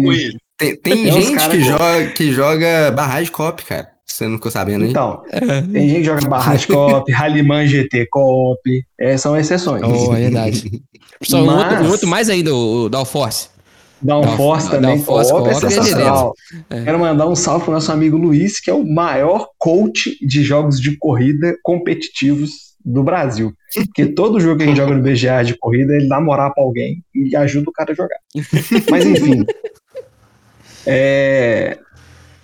Speaker 2: Tem, tem
Speaker 3: Tem
Speaker 2: gente que,
Speaker 3: que-
Speaker 2: joga, que joga barragem cop, cara. Você não ficou sabendo, hein?
Speaker 3: Então,
Speaker 1: É.
Speaker 3: tem gente que joga Barrage Co-op, Rallyman GT Co-op, é, são exceções.
Speaker 1: Oh, é verdade. Só um,
Speaker 3: Mas-
Speaker 1: outro, um outro mais ainda, o, Downforce.
Speaker 3: Downforce
Speaker 1: Down-
Speaker 3: também,
Speaker 1: Downforce
Speaker 3: co-op é
Speaker 1: co-op é
Speaker 3: sensacional.
Speaker 1: É.
Speaker 3: Quero mandar um salve pro nosso amigo Luiz, que é o maior coach de jogos de corrida competitivos do Brasil. Porque todo jogo que a gente joga no BGA de corrida, ele dá moral pra alguém e ajuda o cara a jogar. Mas enfim. É,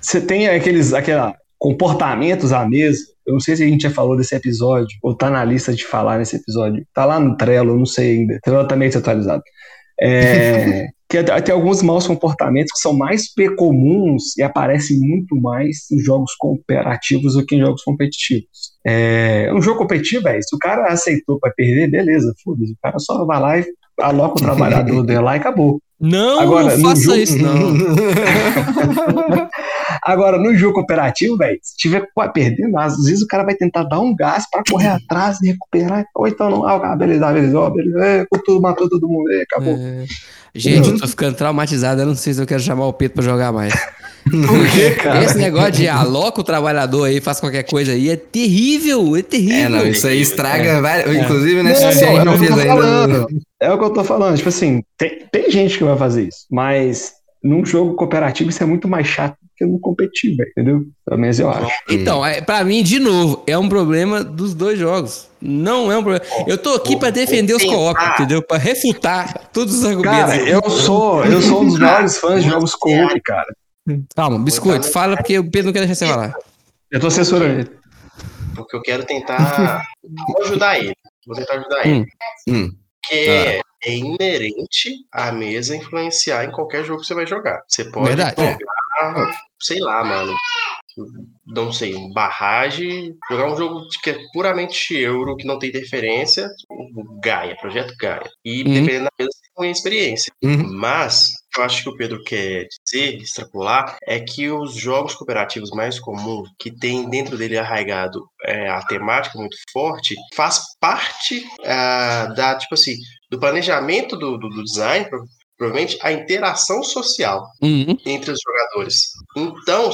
Speaker 3: Você tem aqueles aquela, comportamentos à mesa. Eu não sei se a gente já falou desse episódio, ou tá na lista de falar nesse episódio. Tá lá no Trello, eu não sei ainda. Trello também está atualizado. É, que tem alguns maus comportamentos que são mais comuns e aparecem muito mais em jogos cooperativos do que em jogos competitivos. É, um jogo competitivo, é, se o cara aceitou para perder, beleza, foda-se. O cara só vai lá e aloca o trabalhador dele lá e acabou.
Speaker 1: Não,
Speaker 3: Agora,
Speaker 1: não
Speaker 3: no
Speaker 1: faça
Speaker 3: jogo-
Speaker 1: isso, não.
Speaker 3: Agora, no jogo cooperativo, velho, se tiver perdendo, às vezes o cara vai tentar dar um gás pra correr atrás e recuperar. Ou então não, ah, beleza, ah, beleza, ó, beleza, é, tudo, matou todo mundo, é, acabou.
Speaker 1: É. Gente, eu tô ficando traumatizado. Eu não sei se eu quero chamar o Pedro pra jogar mais.
Speaker 3: Por quê, cara?
Speaker 1: Esse negócio de aloca o trabalhador aí, faz qualquer coisa aí, é terrível, é terrível.
Speaker 2: É, não, isso aí estraga várias. Inclusive, né?
Speaker 3: É
Speaker 2: não
Speaker 3: o que eu
Speaker 2: fez ainda.
Speaker 3: falando. É o que eu tô falando. Tipo assim, tem, tem gente que vai fazer isso, mas num jogo cooperativo isso é muito mais chato do que num competitivo, entendeu? Pelo menos eu acho.
Speaker 1: Então, é, pra mim, de novo, é um problema dos dois jogos. Não é um problema. Eu tô aqui pra defender os co-op,
Speaker 4: tentar.
Speaker 1: entendeu? Pra refutar todos os argumentos.
Speaker 3: Cara, eu sou, eu sou um dos maiores fãs de jogos co-op, cara.
Speaker 1: Calma, biscoito, fala porque o Pedro não quer deixar você falar.
Speaker 3: Eu tô censurando ele.
Speaker 4: Porque eu quero tentar. Vou ajudar ele. Vou tentar ajudar ele.
Speaker 1: Hum.
Speaker 2: Hum.
Speaker 4: Que é, é inerente à mesa influenciar em qualquer jogo que você vai jogar. Você pode
Speaker 1: Verdade.
Speaker 4: jogar, sei lá, mano. Não sei, um barragem, jogar um jogo que é puramente euro, que não tem interferência, o Gaia, projeto Gaia. E
Speaker 1: Uhum.
Speaker 4: dependendo da mesa, uma experiência.
Speaker 2: Uhum.
Speaker 4: Mas, eu acho que o Pedro quer dizer, extrapolar, é que os jogos cooperativos mais comuns, que tem dentro dele arraigado é, a temática muito forte, faz parte ah, da, tipo assim, do planejamento do, do, do design, provavelmente a interação social
Speaker 1: Uhum.
Speaker 4: entre os jogadores. Então,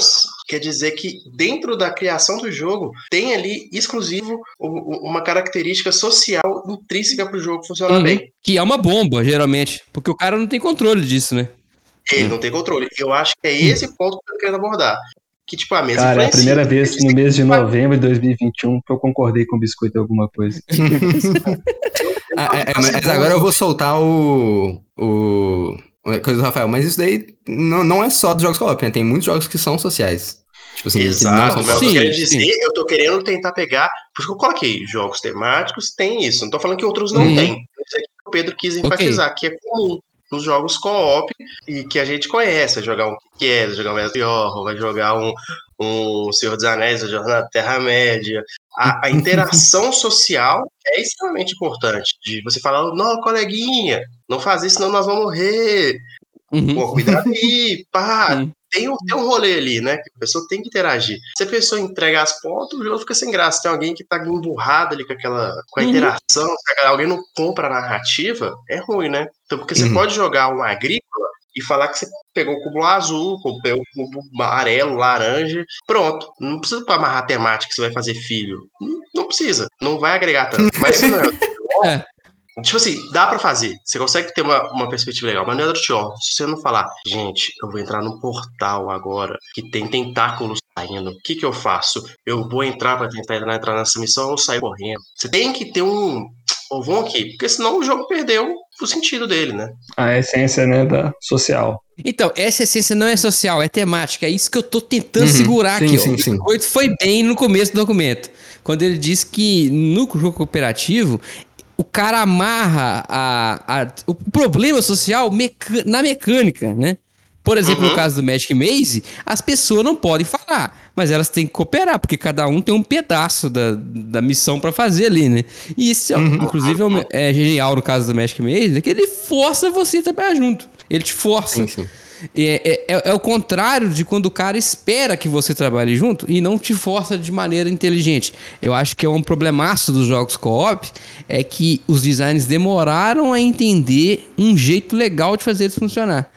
Speaker 4: quer dizer que dentro da criação do jogo tem ali exclusivo uma característica social intrínseca para o jogo funcionar
Speaker 1: Uhum.
Speaker 4: bem.
Speaker 1: Que é uma bomba, geralmente. Porque o cara não tem controle disso, né?
Speaker 4: Ele não tem controle. Eu acho que é esse ponto que eu tô querendo abordar. Que, tipo, a mesa
Speaker 3: Cara, é a primeira vez
Speaker 4: Eles
Speaker 3: no mês de novembro de 2021 que eu concordei com o biscoito em alguma coisa.
Speaker 2: Ah, é, é, mas agora eu vou soltar o. o coisa do Rafael, mas isso daí não, não é só dos jogos co-op, né? Tem muitos jogos que são sociais. Tipo assim, que não
Speaker 4: Exato,
Speaker 2: são
Speaker 4: mas eu
Speaker 1: Sim,
Speaker 4: tô querendo
Speaker 1: sim.
Speaker 4: dizer, eu tô querendo tentar pegar. Por isso que eu coloquei jogos temáticos, tem isso. Não tô falando que outros não
Speaker 1: Uhum.
Speaker 4: têm. Isso aqui que o Pedro quis enfatizar, que é comum. Nos jogos co-op e que a gente conhece, vai jogar um Kikies, vai jogar um Meteor, vai jogar um, um Senhor dos Anéis, a Jornada da Terra-média. A, a, interação social é extremamente importante. De você falar, não, coleguinha, não faz isso, senão nós vamos morrer. Uhum. Pô, cuidado aí, pá. Uhum. Tem, um, tem um rolê ali, né? Que a pessoa tem que interagir. Se a pessoa entrega as pontas, o jogo fica sem graça. Tem alguém que tá emburrado ali com aquela com a uhum. interação, alguém não compra a narrativa, é ruim, né? Então, porque você uhum. pode jogar um agrícola e falar que você pegou o cubo azul, pegou o cubo amarelo, laranja, pronto. Não precisa amarrar temática que você vai fazer filho. Não, não precisa. Não vai agregar tanto. Mas se não é. Tipo assim, dá para fazer. Você consegue ter uma, uma perspectiva legal. Mas não é do Tchon. Se você não falar, gente, eu vou entrar num portal agora que tem tentáculos saindo. O que que eu faço? Eu vou entrar para tentar entrar, nessa missão ou sair correndo? Você tem que ter um. Ou vão aqui, porque senão o jogo perdeu o sentido dele, né?
Speaker 3: A essência, né, da social.
Speaker 1: Então, essa essência não é social, é temática. É isso que eu tô tentando uhum, segurar sim, aqui. Sim, ó. sim. O foi bem no começo do documento. Quando ele diz que no jogo cooperativo o cara amarra a, a, o problema social meca na mecânica, né? Por exemplo, uhum. no caso do Magic Maze, as pessoas não podem falar, mas elas têm que cooperar, porque cada um tem um pedaço da, da missão para fazer ali, né? E isso, uhum. inclusive, é, é, genial no caso do Magic Maze, é que ele força você a trabalhar junto. Ele te força. Sim, sim. É, é, é, é, o contrário de quando o cara espera que você trabalhe junto e não te força de maneira inteligente. Eu acho que é um problemaço dos jogos co-op, é que os designers demoraram a entender um jeito legal de fazer eles funcionar.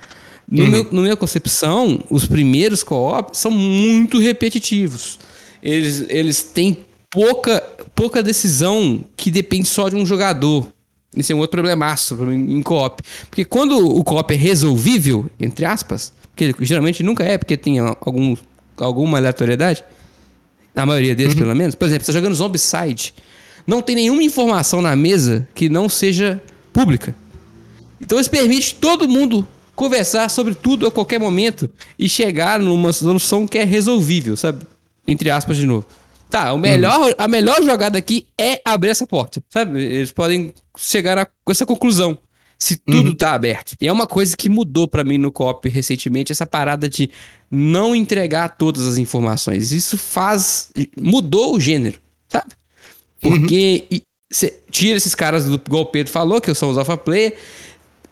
Speaker 1: No uhum. meu, na minha concepção, os primeiros co-op são muito repetitivos. Eles, eles têm pouca, pouca decisão que depende só de um jogador. Isso é um outro problemaço em co-op. Porque quando o co-op é resolvível, entre aspas, que geralmente nunca é, porque tem algum, alguma aleatoriedade, na maioria deles, uhum. pelo menos. Por exemplo, você tá jogando Zombicide, não tem nenhuma informação na mesa que não seja pública. Então isso permite todo mundo conversar sobre tudo a qualquer momento e chegar numa solução que é resolvível, sabe? Entre aspas de novo. Tá, o melhor, uhum. a melhor jogada aqui é abrir essa porta, sabe? Eles podem chegar a essa conclusão se tudo uhum. tá aberto. E é uma coisa que mudou para mim no COP recentemente, essa parada de não entregar todas as informações. Isso faz. mudou o gênero, sabe? Porque uhum. cê, tira esses caras do igual o Pedro falou, que são os alpha player.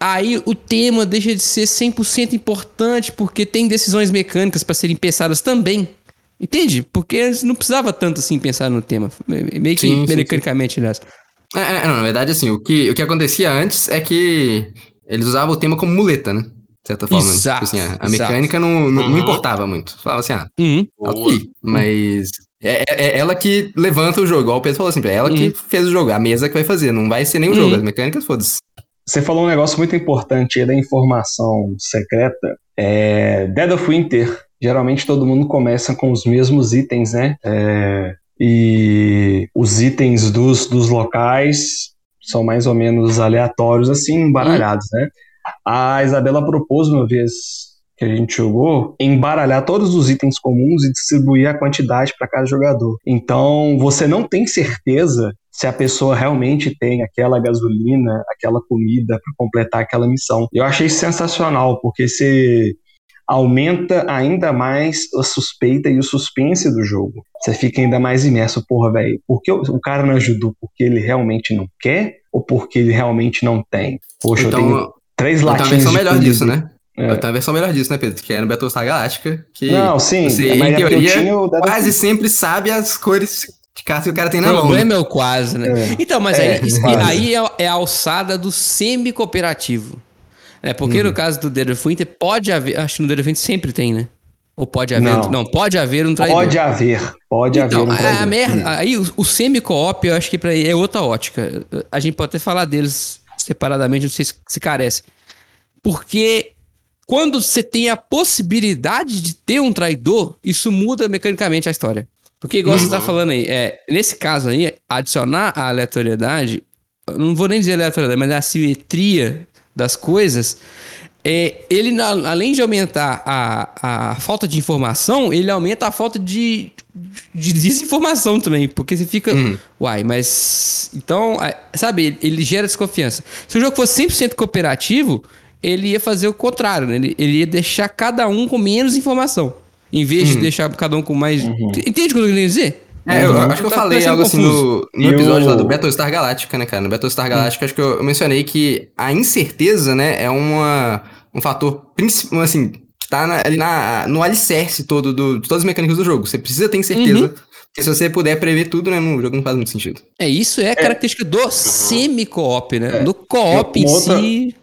Speaker 1: Aí o tema deixa de ser 100% importante porque tem decisões mecânicas para serem pensadas também. Entende? Porque não precisava tanto assim pensar no tema. Meio que sim, mecanicamente, aliás.
Speaker 2: É, é, não, na verdade, assim, o que, o que acontecia antes é que eles usavam o tema como muleta, né? De certa forma. Exato, tipo assim, a, a mecânica não, não, uhum. não, importava muito. Falava assim, ah, uhum. ok. Mas é, é, é, ela que levanta o jogo. Igual o Pedro falou assim, é ela uhum. que fez o jogo, a mesa que vai fazer. Não vai ser nem o jogo, uhum. as mecânicas, foda-se.
Speaker 3: Você falou um negócio muito importante aí da informação secreta. É, Dead of Winter geralmente todo mundo começa com os mesmos itens, né? É, e os itens dos, dos locais são mais ou menos aleatórios, assim, embaralhados, né? A Isabela propôs uma vez que a gente jogou, embaralhar todos os itens comuns e distribuir a quantidade para cada jogador. Então, você não tem certeza se a pessoa realmente tem aquela gasolina, aquela comida para completar aquela missão. Eu achei sensacional, porque se aumenta ainda mais a suspeita e o suspense do jogo. Você fica ainda mais imerso, porra, velho. Por que o cara não ajudou? Porque ele realmente não quer ou porque ele realmente não tem? Poxa, então, eu tenho três latinhas.
Speaker 2: Então a versão melhor disso, né? É. Tem a versão melhor disso, né, Pedro? Que é no Battlestar Galáctica. Que
Speaker 3: não, sim.
Speaker 2: Você, em é teoria, quase sempre sabe as cores de carta que o cara tem na mão. O
Speaker 1: problema né? é o quase, né? É. Então, mas é, aí, aí é, é a alçada do semi-cooperativo. É, porque uhum. no caso do Winter pode haver, acho que no Winter sempre tem, né? Ou pode haver, não, não pode haver um traidor.
Speaker 3: Pode haver, pode então, haver um traidor.
Speaker 1: A merda, aí o, o semi-co-op eu acho que pra, é outra ótica. A gente pode até falar deles separadamente, não sei se, se carece. Porque quando você tem a possibilidade de ter um traidor, isso muda mecanicamente a história. Porque, igual uhum. você tá falando aí, é, nesse caso aí, adicionar a aleatoriedade, não vou nem dizer aleatoriedade, mas a simetria das coisas, é, ele, além de aumentar a, a falta de informação, ele aumenta a falta de, de desinformação também. Porque você fica. Uhum. Uai, mas. Então, sabe, ele, ele gera desconfiança. Se o jogo fosse 100% cooperativo, ele ia fazer o contrário, né? Ele, ele ia deixar cada um com menos informação. Em vez de
Speaker 2: Uhum.
Speaker 1: deixar cada um com mais.
Speaker 3: Uhum.
Speaker 1: Entende o que eu queria dizer?
Speaker 2: É, eu
Speaker 3: Uhum.
Speaker 2: acho que eu
Speaker 1: Tá
Speaker 2: falei algo assim no, no episódio
Speaker 3: o-
Speaker 2: lá do Battlestar Galactica, né, cara? No Battlestar Galactica, acho que eu, eu mencionei que a incerteza, né, é uma, um fator principal, assim, que tá na- ali na, no alicerce todo do, de todas as mecânicas do jogo. Você precisa ter incerteza,
Speaker 1: Uhum.
Speaker 2: porque se você puder prever tudo, né, no jogo não faz muito sentido.
Speaker 1: É, isso é a característica do semi-co-op, né?
Speaker 3: É.
Speaker 1: Do co-op em
Speaker 3: outra-
Speaker 1: si.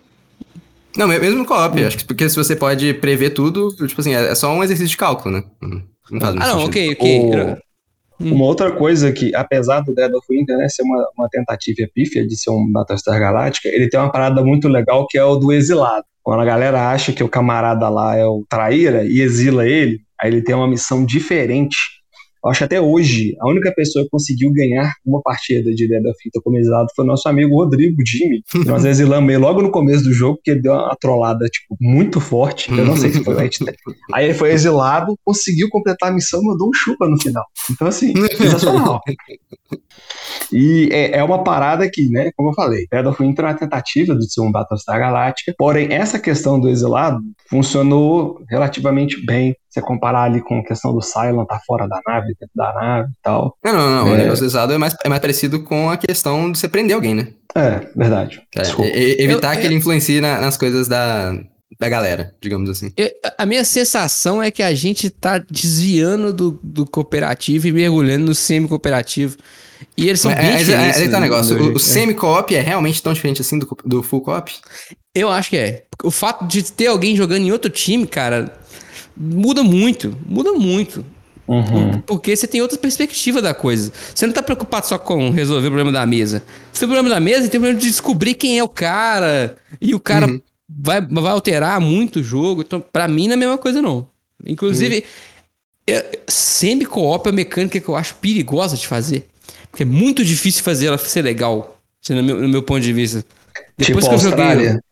Speaker 2: Não, me- mesmo no co-op, acho que porque se você pode prever tudo, tipo assim, é é só um exercício de cálculo, né? Não não faz muito
Speaker 1: Ah, não,
Speaker 2: sentido.
Speaker 1: ok, ok.
Speaker 3: O-
Speaker 1: Hum.
Speaker 3: Uma outra coisa que, apesar do Dead of Winter né, ser uma, uma tentativa pífia de ser um Battlestar Galactica, ele tem uma parada muito legal que é o do exilado. Quando a galera acha que o camarada lá é o traíra e exila ele, aí ele tem uma missão diferente. Eu acho que até hoje, a única pessoa que conseguiu ganhar uma partida de Dead of exilado foi o nosso amigo Rodrigo Jimmy. Nós exilamos logo no começo do jogo, porque ele deu uma trollada, tipo, muito forte. Eu não sei se foi. Aí ele foi exilado, conseguiu completar a missão e mandou um chupa no final. Então, assim, sensacional. E é, é uma parada que, né, como eu falei, Dead of Winter é uma tentativa de ser um Battlestar Galáctica, porém, essa questão do exilado funcionou relativamente bem. Você comparar ali com a questão do Silent tá fora da nave, dentro da nave e tal.
Speaker 2: Não, não, não. O
Speaker 3: É.
Speaker 2: negócio do exilado é mais, é mais parecido com a questão de você prender alguém, né?
Speaker 3: É, verdade.
Speaker 2: É,
Speaker 3: Desculpa.
Speaker 2: evitar
Speaker 1: Eu-
Speaker 2: que ele influencie na- nas coisas da, da galera, digamos assim.
Speaker 1: Eu- a minha sensação é que a gente tá desviando do, do cooperativo e mergulhando no semi-cooperativo. E eles são
Speaker 2: Mas,
Speaker 1: bem
Speaker 2: mas,
Speaker 1: diferentes.
Speaker 2: aí tá o
Speaker 1: né,
Speaker 2: negócio. O, o semi-co-op é realmente tão diferente assim do, do full co-op?
Speaker 1: Eu acho que é. O fato de ter alguém jogando em outro time, cara, muda muito. Muda muito.
Speaker 3: Uhum.
Speaker 1: Porque você tem outra perspectiva da coisa. Você não tá preocupado só com resolver o problema da mesa. Você tem o problema da mesa tem o problema de descobrir quem é o cara. E o cara
Speaker 2: Uhum.
Speaker 1: vai, vai alterar muito o jogo. Então, pra mim, não é a mesma coisa, não. Inclusive, é- semi-co-op é uma mecânica que eu acho perigosa de fazer. Porque é muito difícil fazer ela ser legal. No meu, no meu ponto de vista.
Speaker 3: Tipo
Speaker 1: que eu joguei-
Speaker 3: Austrália.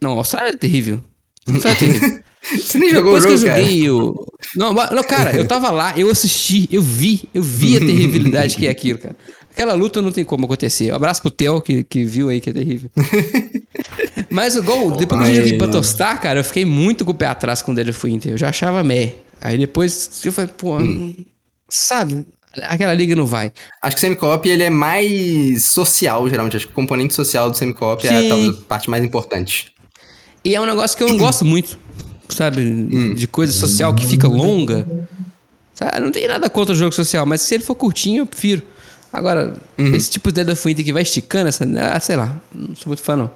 Speaker 1: Não, a Austrália é terrível. A Austrália é terrível.
Speaker 2: Você nem jogou o
Speaker 1: Depois que eu
Speaker 2: jogo, cara.
Speaker 1: joguei o. Não, não, cara, eu tava lá, eu assisti, eu vi, eu vi a terribilidade que é aquilo, cara. Aquela luta não tem como acontecer. Um abraço pro Theo que, que viu aí que é terrível. Mas igual, depois que eu joguei
Speaker 3: mano.
Speaker 1: Battlestar, cara, eu fiquei muito com o pé atrás com o Dead of Winter. Eu já achava meh. Aí depois eu falei, pô, sabe? Aquela liga não vai.
Speaker 2: Acho que o semi-co-op ele é mais social, geralmente. Acho que o componente social do semi-co-op é
Speaker 1: Sim.
Speaker 2: talvez a parte mais importante.
Speaker 1: E é um negócio que eu não gosto muito, sabe? De coisa social que fica longa. Sabe? Não tem nada contra o jogo social, mas se ele for curtinho, eu prefiro. Agora, esse tipo de Dead of Winter que vai esticando, essa, ah, sei lá, não sou muito fã, não.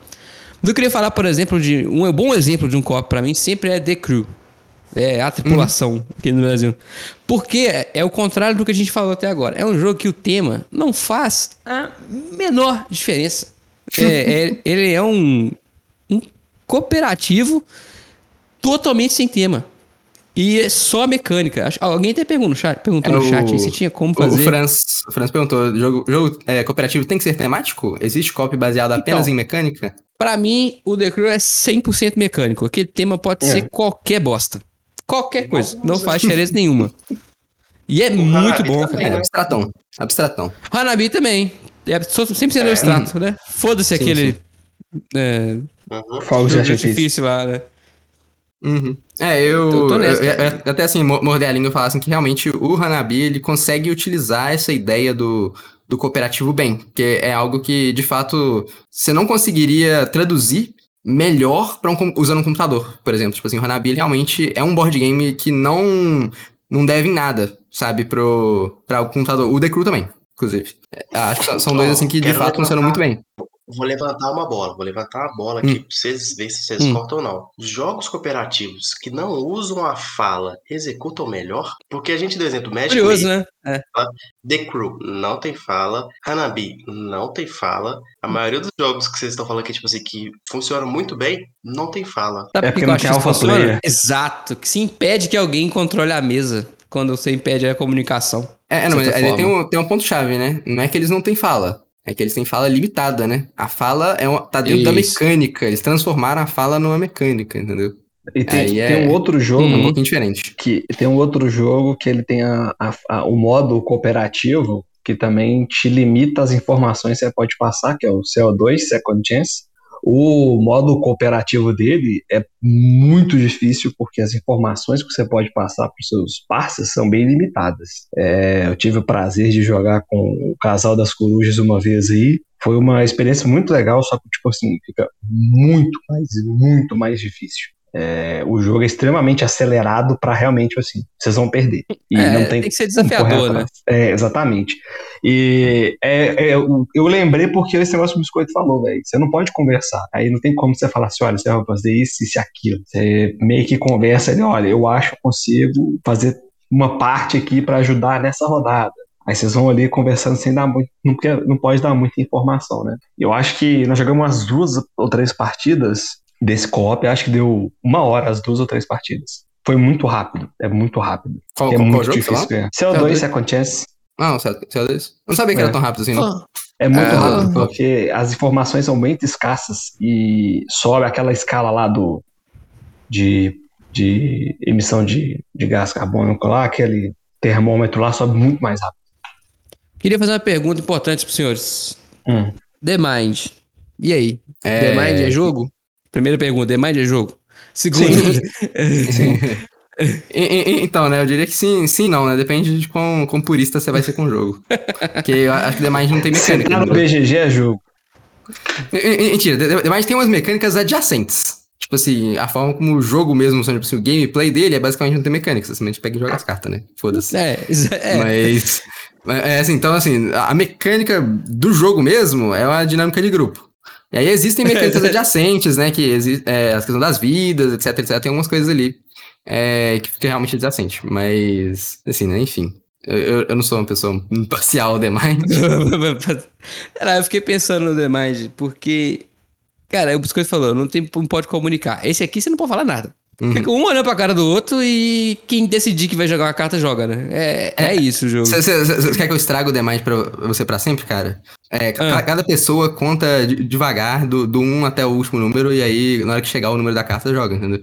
Speaker 1: Mas eu queria falar, por exemplo, de. Um bom exemplo de um co-op pra mim sempre é The Crew. É a tripulação aqui no Brasil. Porque é, é o contrário do que a gente falou até agora. É um jogo que o tema não faz a menor diferença. É, é- ele é um, um cooperativo totalmente sem tema. E é só mecânica. Alguém até perguntou no chat, perguntou
Speaker 2: É
Speaker 1: no
Speaker 2: o-
Speaker 1: chat aí se tinha como
Speaker 2: O, o
Speaker 1: fazer.
Speaker 2: Franz, o Franz perguntou: jogo, jogo é, cooperativo tem que ser temático? Existe co-op baseado apenas
Speaker 1: Então.
Speaker 2: em mecânica?
Speaker 1: Pra mim, o The Crew é 100% mecânico. Aquele tema pode
Speaker 3: É.
Speaker 1: ser qualquer bosta. Qualquer coisa. Não faz diferença nenhuma. E é muito
Speaker 4: Hanabi
Speaker 1: bom,
Speaker 4: também,
Speaker 2: É,
Speaker 1: cara.
Speaker 2: abstratão. Abstratão.
Speaker 1: Hanabi também. É só- 100%
Speaker 4: É.
Speaker 1: abstrato, né? Foda-se
Speaker 2: Sim,
Speaker 1: aquele. É,
Speaker 4: Uhum.
Speaker 3: Fogos de
Speaker 1: jogo de
Speaker 3: artifício.
Speaker 1: artifício lá, né?
Speaker 2: Uhum. É, eu,
Speaker 1: Eu tô
Speaker 2: eu-
Speaker 1: nessa.
Speaker 2: eu- eu- até assim, mo- morder a língua e falar assim que realmente o Hanabi, ele consegue utilizar essa ideia do, do cooperativo bem, que é algo que, de fato, você não conseguiria traduzir melhor para um, usando um computador, por exemplo. Tipo assim, o Hanabi realmente é um board game que não, não deve em nada, sabe, pro, pra o computador. O The Crew também, inclusive. É, Acho que são- dois assim que, de fato, funcionam muito bem.
Speaker 4: Vou levantar uma bola, vou levantar uma bola aqui pra vocês verem se vocês
Speaker 1: Hum.
Speaker 4: cortam ou não. Jogos cooperativos que não usam a fala executam melhor? Porque a gente deu exemplo Magic
Speaker 1: Curioso, né?
Speaker 4: The Crew não tem fala, Hanabi não tem fala. A maioria dos jogos que vocês estão falando aqui, tipo assim, que funcionam muito bem, não tem fala.
Speaker 1: Sabe
Speaker 3: É
Speaker 1: por que
Speaker 3: porque não tem
Speaker 1: que
Speaker 3: alpha player.
Speaker 1: Exato. Que se impede que alguém controle a mesa quando você impede a comunicação.
Speaker 2: É, não, mas
Speaker 1: certa
Speaker 2: ele
Speaker 1: forma.
Speaker 2: tem um, tem um ponto-chave, né? Não é que eles não têm fala. É que eles têm fala limitada, né? A fala é uma, tá dentro da
Speaker 1: Isso.
Speaker 2: mecânica. Eles transformaram a fala numa mecânica, entendeu?
Speaker 3: E tem,
Speaker 2: Aí é-
Speaker 3: tem um outro jogo
Speaker 2: um pouquinho diferente.
Speaker 3: que tem um outro jogo que ele tem a, a- a- o modo cooperativo que também te limita as informações que você pode passar, que é o CO2, Second Chance, O modo cooperativo dele é muito difícil porque as informações que você pode passar para os seus parceiros são bem limitadas. É, eu tive o prazer de jogar com o casal das corujas uma vez aí. Foi uma experiência muito legal, só que, tipo assim, fica muito mais, muito mais difícil. É, o jogo é extremamente acelerado para realmente, tipo assim, vocês vão perder.
Speaker 1: E é, não tem, tem que ser desafiador, né?
Speaker 3: É, exatamente. E é, é, eu, eu lembrei porque esse negócio que o Biscoito falou, velho. Você não pode conversar. Aí não tem como você falar assim, olha, você vai fazer isso, isso e aquilo. Você meio que conversa ali, olha, eu acho que eu consigo fazer uma parte aqui para ajudar nessa rodada. Aí vocês vão ali conversando sem dar muito, não, não pode dar muita informação, né? Eu acho que nós jogamos umas duas ou três partidas desse co-op, acho que deu uma hora as duas ou três partidas. Foi muito rápido, é muito rápido.
Speaker 2: Qual,
Speaker 3: é
Speaker 2: qual,
Speaker 3: muito
Speaker 2: qual
Speaker 3: difícil ganhar. CO2 Second Chance.
Speaker 2: Ah, o CO2. Não sabia que
Speaker 3: É.
Speaker 2: era tão rápido assim, não.
Speaker 3: É muito
Speaker 2: Ah.
Speaker 3: rápido, porque as informações são muito escassas e sobe aquela escala lá do de, de emissão de, de gás carbônico lá, aquele termômetro lá sobe muito mais rápido.
Speaker 1: Queria fazer uma pergunta importante pros senhores.
Speaker 3: Hum.
Speaker 1: The Mind. E aí?
Speaker 2: É...
Speaker 1: The Mind é jogo? Primeira pergunta, The Mind é jogo? Segunda,
Speaker 3: Sim.
Speaker 2: E- Então, né, eu diria que sim, sim não, né? Depende de quão, quão purista você vai ser com o jogo. Porque eu acho que The Mind não tem mecânica.
Speaker 3: tá no? BGG é jogo.
Speaker 2: Mentira, Mind tem umas mecânicas adjacentes. Tipo assim, a forma como o jogo mesmo, tipo assim, o gameplay dele é basicamente não tem mecânica, você simplesmente pega e joga as cartas, né? Foda-se.
Speaker 1: É, é.
Speaker 2: Mas, É assim, então assim, a mecânica do jogo mesmo é uma dinâmica de grupo. E aí existem mecânicas adjacentes, né? Que é, a questão das vidas, etc, etc. Tem algumas coisas ali é, que fica realmente adjacente. Mas, assim, né? Enfim. Eu, eu, não sou uma pessoa imparcial demais.
Speaker 1: Cara, eu fiquei pensando no The Mind, porque. Cara, o Biscoito falou, não, tem, não pode comunicar. Esse aqui você não pode falar nada.
Speaker 2: Uhum.
Speaker 1: Fica um olhando pra cara do outro e quem decidir que vai jogar uma carta joga, né? É, é, isso o jogo.
Speaker 2: Você quer que eu estrago o Mind pra você pra sempre, cara? É,
Speaker 1: Ah.
Speaker 2: Cada pessoa conta de- devagar, do, do 1 até o último número, e aí, na hora que chegar o número da carta, joga, entendeu?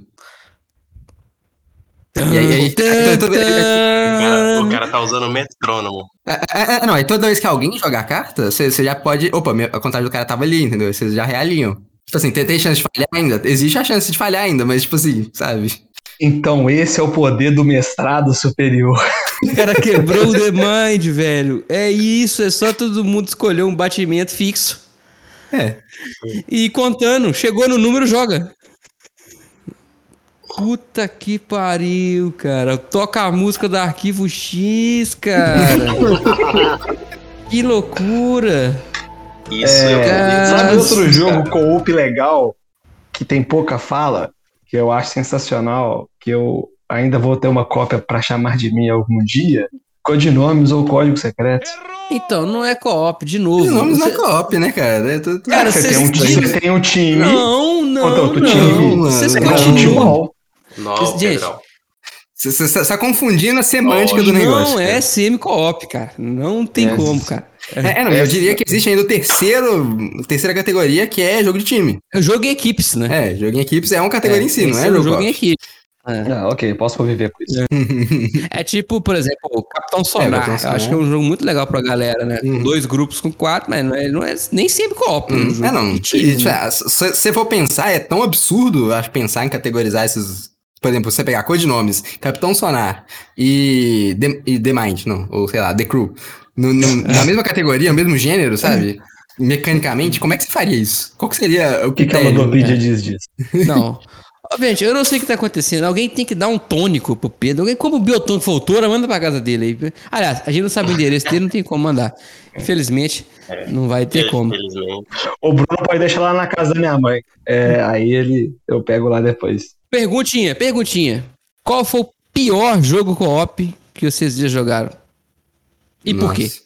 Speaker 2: E aí, aí-
Speaker 1: Tan,
Speaker 2: toda-
Speaker 4: O cara, o cara tá usando metrônomo.
Speaker 2: É, é, é, não, aí toda vez que alguém jogar a carta, você já pode. Opa, a contagem do cara tava ali, entendeu? Vocês já realinham. Tipo assim, tem, tem chance de falhar ainda? Existe a chance de falhar ainda, mas tipo assim, sabe?
Speaker 3: Então esse é o poder do mestrado superior.
Speaker 1: O cara quebrou o The Mind, velho. É isso, é só todo mundo escolher um batimento fixo.
Speaker 2: É.
Speaker 1: E contando, chegou no número, joga. Puta que pariu, cara. Toca a música do arquivo X, cara. que loucura.
Speaker 4: Isso
Speaker 3: É,
Speaker 4: eu
Speaker 3: sabe outro jogo co-op legal que tem pouca fala, que eu acho sensacional, que eu ainda vou ter uma cópia pra chamar de mim algum dia? Codinomes ou código secreto?
Speaker 1: Então, não é co-op, de novo.
Speaker 2: Os nomes não é
Speaker 1: Você-
Speaker 2: co-op, né, cara? É tudo- tudo-
Speaker 1: Cara,
Speaker 3: você, tem um, time- você tem um time.
Speaker 1: Não, não,
Speaker 3: outro
Speaker 1: não.
Speaker 3: time.
Speaker 1: Vocês
Speaker 2: Não,
Speaker 1: continuam.
Speaker 4: Não,
Speaker 1: Gente,
Speaker 4: Pedrão.
Speaker 2: Você você- você tá confundindo a semântica
Speaker 4: Lógico.
Speaker 2: do negócio.
Speaker 1: Não é
Speaker 2: cara.
Speaker 1: semi-co-op, cara. Não tem
Speaker 3: É.
Speaker 1: como, cara.
Speaker 2: É, é, não, eu diria que existe ainda o terceiro, terceira categoria, que é jogo de time.
Speaker 1: É jogo em equipes, né?
Speaker 2: É, jogo em equipes é uma categoria em si, não é
Speaker 1: um
Speaker 2: jogo
Speaker 1: jogo em
Speaker 2: co-op.
Speaker 1: equipe. É.
Speaker 3: Ah, ok, posso conviver com isso.
Speaker 1: É tipo, por exemplo, o Capitão Sonar.
Speaker 2: Sonar.
Speaker 1: acho que é um jogo muito legal pra galera, né?
Speaker 2: Uhum.
Speaker 1: Dois grupos com quatro, mas não é, não é nem sempre co-op. é um
Speaker 2: Hum,
Speaker 1: jogo
Speaker 2: É, não.
Speaker 1: time,
Speaker 2: E,
Speaker 1: né?
Speaker 2: Se você for pensar, é tão absurdo, acho, pensar em categorizar esses. Por exemplo, você pegar codinomes, Capitão Sonar e The, e The Mind, não, ou sei lá, The Crew, no- no- na mesma categoria, no mesmo gênero, sabe? Mecanicamente, como é que você faria isso? Qual que seria o
Speaker 3: O que, que a
Speaker 2: critério?
Speaker 3: Ludopedia diz disso?
Speaker 1: Não. Ó, gente, eu não sei o que tá acontecendo. Alguém tem que dar um tônico pro Pedro. Alguém, como o biotônico autora, manda pra casa dele aí. Aliás, a gente não sabe o endereço dele, não tem como mandar. Infelizmente, não vai ter como.
Speaker 3: O Bruno pode deixar lá na casa da minha mãe. É, aí ele eu pego lá depois.
Speaker 1: Perguntinha, perguntinha. Qual foi o pior jogo co-op que vocês já jogaram? E por quê?
Speaker 2: Nossa.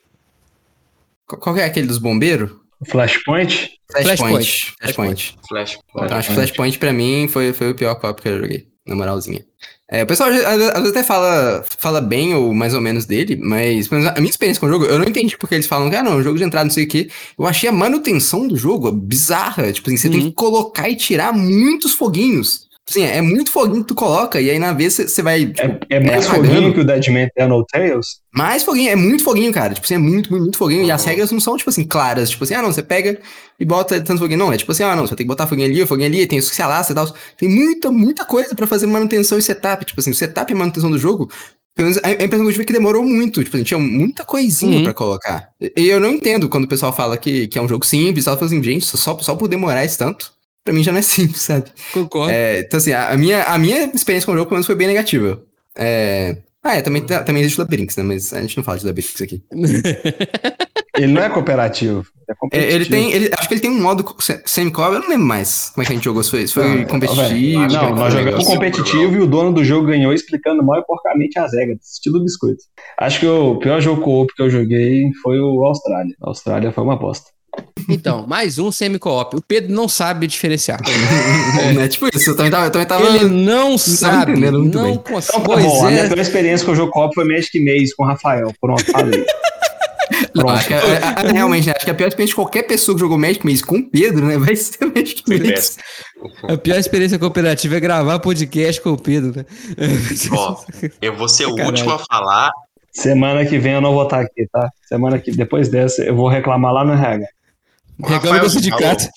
Speaker 2: Qual é aquele dos bombeiros?
Speaker 3: Flashpoint?
Speaker 2: Flashpoint. Flashpoint.
Speaker 4: Flash.
Speaker 2: Então, acho que Flashpoint pra mim foi, foi o pior copo que eu joguei, na moralzinha. É, o pessoal às vezes até fala, fala bem ou mais ou menos dele, mas a minha experiência com o jogo, eu não entendi porque eles falam que, ah, não, é um jogo de entrada, não sei o quê. Eu achei a manutenção do jogo bizarra. Tipo assim, você tem
Speaker 1: Uhum.
Speaker 2: que colocar e tirar muitos foguinhos Assim, é muito foguinho que tu coloca, e aí na vez você vai. Tipo,
Speaker 3: É, é mais
Speaker 2: é,
Speaker 3: foguinho que o Deadman Eternal Tales?
Speaker 2: mais foguinho, é muito foguinho, cara. Tipo assim, é muito, muito, muito foguinho. E as regras não são, tipo assim, claras. Tipo assim, ah, não, você pega e bota tanto foguinho. Não, é tipo assim, ah, não, você tem que botar foguinho ali, foguinho ali, tem isso que se alastra e tal. Tem muita, muita coisa pra fazer manutenção e setup. Tipo assim, o setup e manutenção do jogo. Pelo menos a impressão que eu tive é que demorou muito. Tipo assim, tinha muita coisinha
Speaker 1: Uhum.
Speaker 2: pra colocar. E e eu não entendo quando o pessoal fala que, que é um jogo simples. Ela fala assim, gente, só, só por demorar esse tanto, pra mim já não é simples, sabe?
Speaker 1: Concordo.
Speaker 2: É, então, assim, a, a minha, a minha experiência com o jogo, pelo menos, foi bem negativa. É... Ah, é, também, também existe labirintos, né? Mas a gente não fala de labirintos aqui.
Speaker 3: Ele não é cooperativo. É
Speaker 2: É, ele tem. Ele, acho que ele tem um modo se- semi-co, eu não lembro mais como é que a gente jogou. Se foi, foi
Speaker 3: Não,
Speaker 2: competitivo.
Speaker 3: Não,
Speaker 2: é
Speaker 3: nós jogamos competitivo e o dono do jogo ganhou explicando mal e porcamente as regras, estilo biscoito. Acho que o pior jogo co-op que eu joguei foi o Austrália. A Austrália foi uma bosta.
Speaker 1: Então, mais um semi-co-op. O Pedro não sabe diferenciar.
Speaker 2: É tipo isso, eu também tava. Eu também tava
Speaker 1: Ele não sabe,
Speaker 2: entendendo muito
Speaker 1: não
Speaker 2: bem.
Speaker 3: Então
Speaker 1: consegue.
Speaker 3: tá
Speaker 1: Pois
Speaker 3: bom, a minha
Speaker 1: é.
Speaker 3: pior experiência com o jogo co-op foi Magic Maze com o Rafael. Pronto, falei.
Speaker 2: Não,
Speaker 3: Pronto.
Speaker 2: acho que, a- a- a- realmente, né, acho que a pior experiência de qualquer pessoa que jogou Magic Maze com o Pedro, né? Vai ser Magic Maze.
Speaker 1: A pior experiência cooperativa é gravar podcast com o Pedro, né?
Speaker 4: Ó, Eu vou ser o último a falar.
Speaker 3: Semana que vem eu não vou estar aqui, tá? Semana que depois dessa eu vou reclamar lá no RH.
Speaker 1: Reclama do sindicato.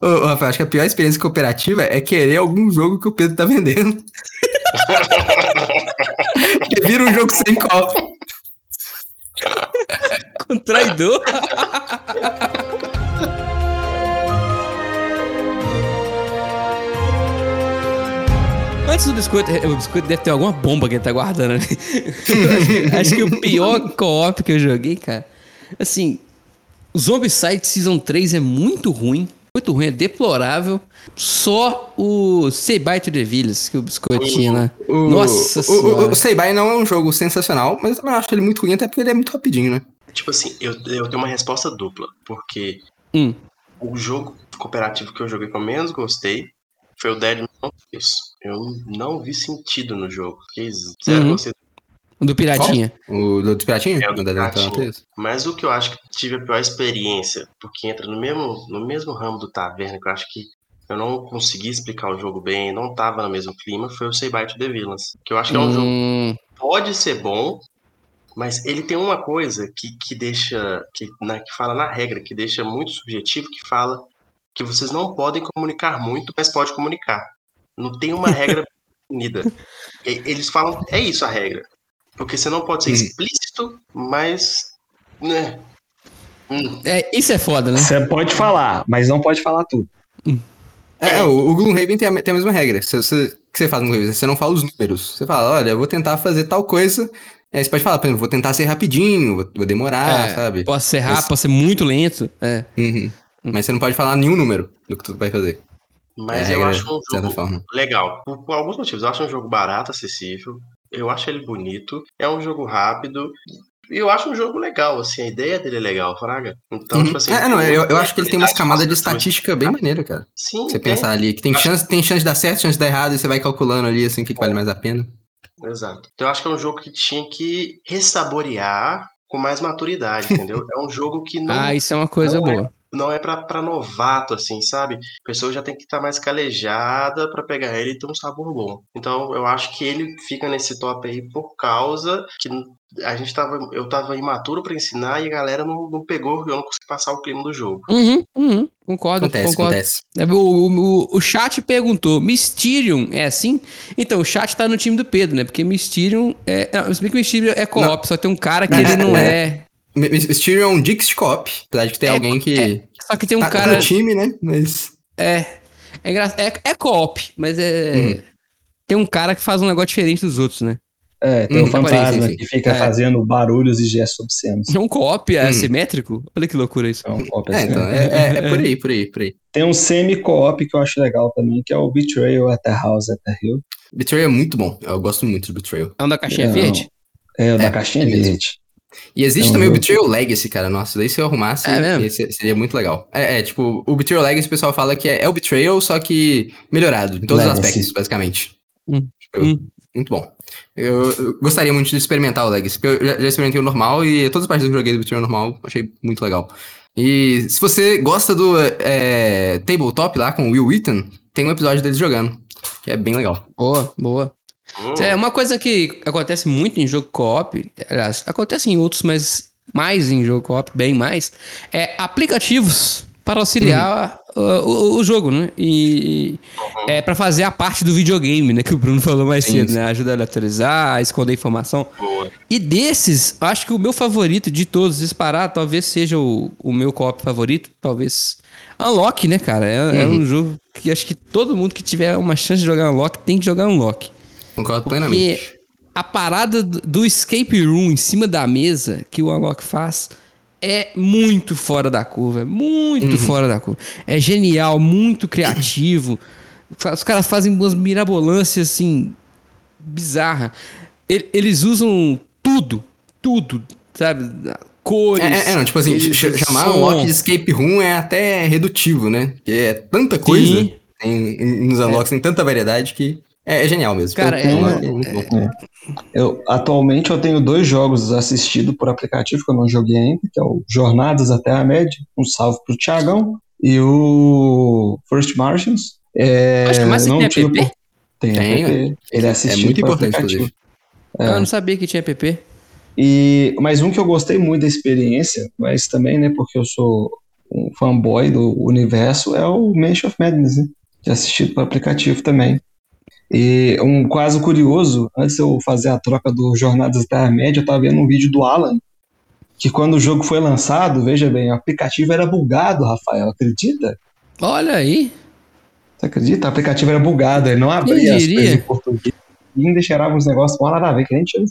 Speaker 2: Ô, ô, Rafael, acho que a pior experiência cooperativa é querer algum jogo que o Pedro tá vendendo. que vira um jogo sem copo.
Speaker 1: Com traidor. Antes do biscoito, o biscoito deve ter alguma bomba que ele tá guardando ali. Acho que o pior co-op que eu joguei, cara. Assim, Zombicide Season 3 é muito ruim. Muito ruim, é deplorável. Só o Say Bye to the Villas que o biscoito tinha, né?
Speaker 2: O,
Speaker 1: Nossa
Speaker 2: o,
Speaker 1: senhora.
Speaker 2: o, o Sei Bye não é um jogo sensacional, mas eu também acho ele muito ruim, até porque ele é muito rapidinho, né?
Speaker 4: Tipo assim, eu, eu tenho uma resposta dupla. Porque
Speaker 1: Hum.
Speaker 4: o jogo cooperativo que eu joguei que eu menos gostei foi o Dead Man Isso. Eu não vi sentido no jogo. Fiquei zero
Speaker 1: Uhum.
Speaker 4: gostei.
Speaker 1: O do Piratinha.
Speaker 2: O do Piratinha?
Speaker 4: É, o do Piratinha.
Speaker 2: da-
Speaker 4: Mas o que eu acho que tive a pior experiência, porque entra no mesmo, no mesmo ramo do Taverna, que eu acho que eu não consegui explicar o jogo bem, não tava no mesmo clima, foi o Say Bye to the Villains. Que eu acho que é um jogo
Speaker 1: Hum,
Speaker 4: pode ser bom, mas ele tem uma coisa que, que deixa, que, na, que fala na regra, que deixa muito subjetivo, que fala que vocês não podem comunicar muito, mas pode comunicar. Não tem uma regra unida. E- Eles falam, é isso a regra. Porque você não pode ser
Speaker 2: Uhum.
Speaker 4: explícito, mas. Né? Hum,
Speaker 1: é, isso é foda, né?
Speaker 3: Você pode falar, mas não pode falar tudo.
Speaker 2: É, é, o, o Gloomhaven tem a, tem a mesma regra. Você, você- o que você faz no Gloomhaven? Você não fala os números. Você fala, olha, eu vou tentar fazer tal coisa. Aí você pode falar, por exemplo, vou tentar ser rapidinho, vou, vou demorar,
Speaker 1: É,
Speaker 2: sabe?
Speaker 1: Pode ser rápido,
Speaker 2: Esse-
Speaker 1: pode ser muito lento. É.
Speaker 2: Uhum. Mas você não pode falar nenhum número do que tu vai fazer.
Speaker 4: mas
Speaker 2: É
Speaker 4: eu acho um jogo legal. Por, por alguns motivos. Eu acho um jogo barato, acessível. Eu acho ele bonito. É um jogo rápido. E eu acho um jogo legal, assim. A ideia dele é legal, Fraga. Então,
Speaker 2: Uhum.
Speaker 4: tipo assim.
Speaker 2: é, não, eu, eu acho que ele tem umas camadas de estatística bem maneira, cara.
Speaker 4: Sim,
Speaker 2: Você
Speaker 4: tem.
Speaker 2: pensar ali que tem chance, tem chance de dar certo, chance de dar errado, e você vai calculando ali assim o que, que vale mais a pena.
Speaker 4: Exato. Então eu acho que é um jogo que tinha que ressaborear com mais maturidade, entendeu? É um jogo que não,
Speaker 1: Ah, isso é uma coisa
Speaker 4: não é. Não é pra, pra novato, assim, sabe? A pessoa já tem que estar mais calejada pra pegar ele e ter um sabor bom. Então eu acho que ele fica nesse top aí por causa que a gente tava. Eu tava imaturo pra ensinar e a galera não, não pegou, eu não consegui passar o clima do jogo.
Speaker 1: Uhum, uhum. Concordo,
Speaker 2: Acontece,
Speaker 1: concordo.
Speaker 2: acontece.
Speaker 1: É, O, o, o chat perguntou: Mysterium é assim? Então, o chat tá no time do Pedro, né? Porque Mysterium é. Não, se bem que Mysterium é co-op, só tem um cara que
Speaker 2: Não,
Speaker 1: ele não
Speaker 2: é.
Speaker 1: é.
Speaker 2: M- M- Styrian é um Dix de co-op, apesar de que tem
Speaker 1: É,
Speaker 2: alguém que
Speaker 1: Só que tem um
Speaker 2: tá
Speaker 1: cara.
Speaker 2: no time, né? Mas.
Speaker 1: É. É, engra... é, é co-op, mas é.
Speaker 2: Uhum.
Speaker 1: Tem um cara que faz um negócio diferente dos outros, né?
Speaker 3: É, tem
Speaker 2: Hum,
Speaker 3: o fantasma que fica
Speaker 1: É.
Speaker 3: fazendo barulhos e gestos obscenos.
Speaker 1: É um co-op é
Speaker 2: Hum.
Speaker 1: assimétrico? Olha que loucura isso.
Speaker 3: É um co-op
Speaker 2: É, então, é, é- é por aí, por aí, por aí.
Speaker 3: Tem um semi-co-op que eu acho legal também, que é o Betrayal at the House at the Hill.
Speaker 2: Betrayal é muito bom. Eu gosto muito de Betrayal.
Speaker 1: É um da caixinha verde?
Speaker 3: É, o da
Speaker 2: É,
Speaker 3: caixinha
Speaker 2: é
Speaker 3: verde.
Speaker 2: E existe também o
Speaker 3: jogo-
Speaker 2: Betrayal Legacy, cara. Nossa, daí se eu arrumasse,
Speaker 1: É
Speaker 2: seria muito legal. É, é, tipo, o Betrayal Legacy o pessoal fala que é, é o Betrayal, só que melhorado, em todos os
Speaker 3: Legacy.
Speaker 2: aspectos, basicamente.
Speaker 1: Hum,
Speaker 2: Tipo,
Speaker 1: hum.
Speaker 2: Muito bom. Eu, eu gostaria muito de experimentar o Legacy, porque eu já, já experimentei o normal e todas as partes que eu joguei do Betrayal normal achei muito legal. E se você gosta do é, Tabletop lá com o Will Wheaton, tem um episódio deles jogando, que é bem legal.
Speaker 1: Boa, boa. É uma coisa que acontece muito em jogo co-op, aliás, acontece em outros, mas mais em jogo co-op, bem mais, é aplicativos para auxiliar uh, o, o jogo, né? E é para fazer a parte do videogame, né? Que o Bruno falou mais
Speaker 2: Sim,
Speaker 1: cedo, né? Ajuda a atualizar, a esconder informação.
Speaker 4: boa.
Speaker 1: E desses, acho que o meu favorito de todos disparar, talvez seja o, o meu co-op favorito, talvez Unlock, né, cara? É, é um jogo que acho que todo mundo que tiver uma chance de jogar Unlock tem que jogar Unlock.
Speaker 2: Concordo
Speaker 1: Porque
Speaker 2: plenamente.
Speaker 1: a parada do escape room em cima da mesa que o Unlock faz é muito fora da curva, é muito fora da curva. É genial, muito criativo. Os caras fazem umas mirabolâncias assim bizarra. Eles usam tudo, tudo, sabe? Cores.
Speaker 2: É, é, é, não, tipo assim,
Speaker 1: eles-
Speaker 2: chamar
Speaker 1: som.
Speaker 2: um lock de escape room é até redutivo, né? Porque é tanta coisa
Speaker 1: Sim.
Speaker 2: em, em- nos unlocks, tem tanta variedade que é, é genial mesmo.
Speaker 1: Cara,
Speaker 2: Pelo-
Speaker 1: é
Speaker 2: bom.
Speaker 3: Eu, atualmente eu tenho dois jogos assistidos por aplicativo que eu não joguei ainda, que é o Jornadas até a Média, um salve pro Thiagão, e o First Martians. É,
Speaker 1: Acho que mais
Speaker 3: não
Speaker 1: tem app?
Speaker 3: por- Tem,
Speaker 2: Tem,
Speaker 3: app. Ele é assistido
Speaker 2: muito importante,
Speaker 3: aplicativo.
Speaker 1: Ah, Eu não sabia que tinha app.
Speaker 3: E mais um que eu gostei muito da experiência, mas também, né, porque eu sou um fanboy do universo, é o Mansion of Madness, né? Que é assistido por aplicativo também. E um caso curioso, antes de eu fazer a troca do Jornadas da Média, eu tava vendo um vídeo do Alan, que quando o jogo foi lançado, veja bem, o aplicativo era bugado, Rafael, acredita?
Speaker 1: Olha aí.
Speaker 3: Você acredita? O aplicativo era bugado, ele não abria as
Speaker 1: diria?
Speaker 3: coisas em português. E ainda cheirava uns negócios mal nada a ver, que nem tinha.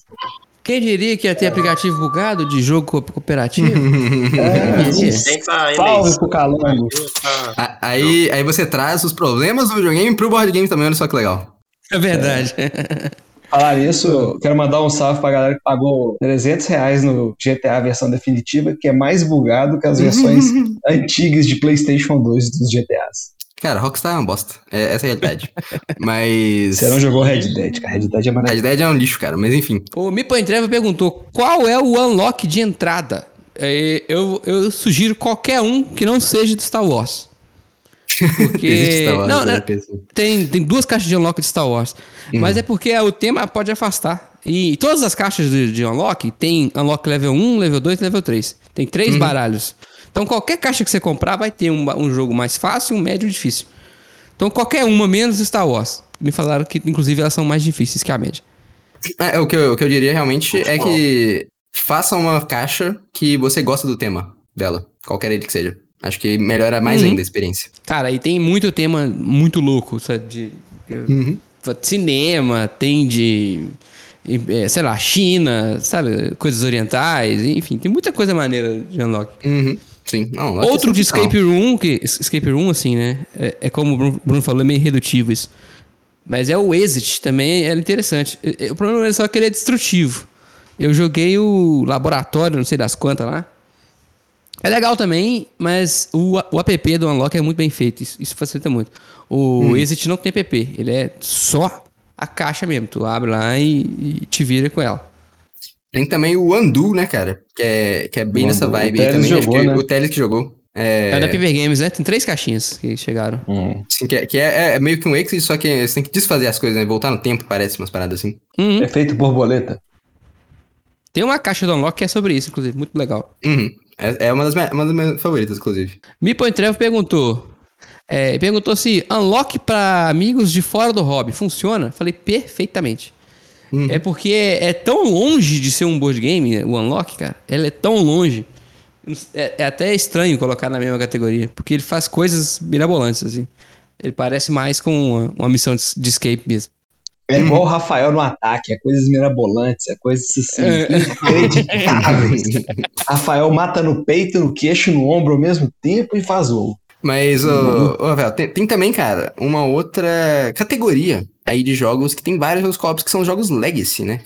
Speaker 1: Quem diria que ia ter aplicativo bugado de jogo co- cooperativo?
Speaker 3: É,
Speaker 4: tá
Speaker 3: Salve pro Calango.
Speaker 2: A- Aí, aí você traz os problemas do videogame pro board game também, olha só que legal.
Speaker 1: É verdade.
Speaker 3: Falar isso, eu quero mandar um salve pra galera que pagou 300 reais no GTA versão definitiva, que é mais bugado que as versões antigas de PlayStation 2 dos GTAs.
Speaker 2: Cara, Rockstar é uma bosta. É, essa é a realidade. Mas.
Speaker 3: Você não jogou Red Dead, cara. Red Dead é
Speaker 2: Red
Speaker 3: maravilhoso.
Speaker 2: Dead é um lixo, cara. Mas enfim.
Speaker 1: O Mipo Entreva perguntou qual é o unlock de entrada. É, eu, eu sugiro qualquer um que não seja de Star Wars. Porque.
Speaker 2: Existe Star Wars,
Speaker 1: não,
Speaker 2: né,
Speaker 1: né, tem, tem duas caixas de unlock de Star Wars.
Speaker 2: Uhum.
Speaker 1: Mas é porque o tema pode afastar. E todas as caixas de, de unlock tem unlock level 1, level 2 e level 3. Tem três baralhos. Então qualquer caixa que você comprar vai ter um, um jogo mais fácil, um médio e difícil. Então qualquer uma menos Star Wars. Me falaram que, inclusive, elas são mais difíceis que a média.
Speaker 2: É, o, que eu, o que eu diria realmente
Speaker 4: Muito
Speaker 2: é
Speaker 4: bom.
Speaker 2: que faça uma caixa que você gosta do tema dela. Qualquer ele que seja. Acho que melhora mais
Speaker 1: Uhum.
Speaker 2: ainda a experiência.
Speaker 1: Cara, e tem muito tema muito louco, sabe? De,
Speaker 2: Uhum.
Speaker 1: cinema, tem de. eh, Sei lá, China, sabe? Coisas orientais, enfim, tem muita coisa maneira de unlock.
Speaker 2: Uhum. Sim. Não, lá
Speaker 1: Outro
Speaker 2: é
Speaker 1: de escape room, que escape room, assim, né? É, é como o Bruno- Bruno falou, é meio redutivo isso. Mas é o Exit também, é interessante. É- é- O problema é só que ele é destrutivo. Eu joguei o laboratório, não sei das quantas lá. É legal também, mas o, o app do Unlock é muito bem feito. Isso, isso facilita muito. O Exit não tem app, ele é só a caixa mesmo. Tu abre lá e, e te vira com ela.
Speaker 2: Tem também o Undo, né, cara? Que é, que é bem
Speaker 3: O
Speaker 2: nessa
Speaker 3: Undo, o
Speaker 2: vibe aí também. Acho
Speaker 3: jogou,
Speaker 2: que
Speaker 3: né?
Speaker 2: O Teles que jogou. É,
Speaker 1: É, da Paper Games, né? Tem três caixinhas que chegaram.
Speaker 3: Hum.
Speaker 2: sim, que é, que é- é meio que um exit, só que você tem que desfazer as coisas, né? Voltar no tempo, parece umas paradas assim.
Speaker 1: Uhum.
Speaker 3: Efeito borboleta.
Speaker 1: Tem uma caixa do Unlock que é sobre isso, inclusive, muito legal.
Speaker 2: Uhum. É, é uma, das minhas, uma das minhas favoritas, inclusive.
Speaker 1: Mipo Entrevo perguntou. é, perguntou se unlock para amigos de fora do hobby funciona? Falei perfeitamente.
Speaker 2: Uhum.
Speaker 1: É porque é, é tão longe de ser um board game, o unlock, cara. Ele é tão longe. É, é até estranho colocar na mesma categoria, porque ele faz coisas mirabolantes, assim. Ele parece mais com uma, uma missão de, de escape mesmo.
Speaker 3: É igual o Rafael no ataque, é coisas mirabolantes, é coisas assim,
Speaker 1: É.
Speaker 3: inacreditáveis. Rafael mata no peito, no queixo, no ombro ao mesmo tempo e faz gol.
Speaker 2: Mas,
Speaker 1: Uhum.
Speaker 2: ô, ô, Rafael, tem, tem também, cara, uma outra categoria aí de jogos que tem vários jogos co-ops que são jogos legacy, né?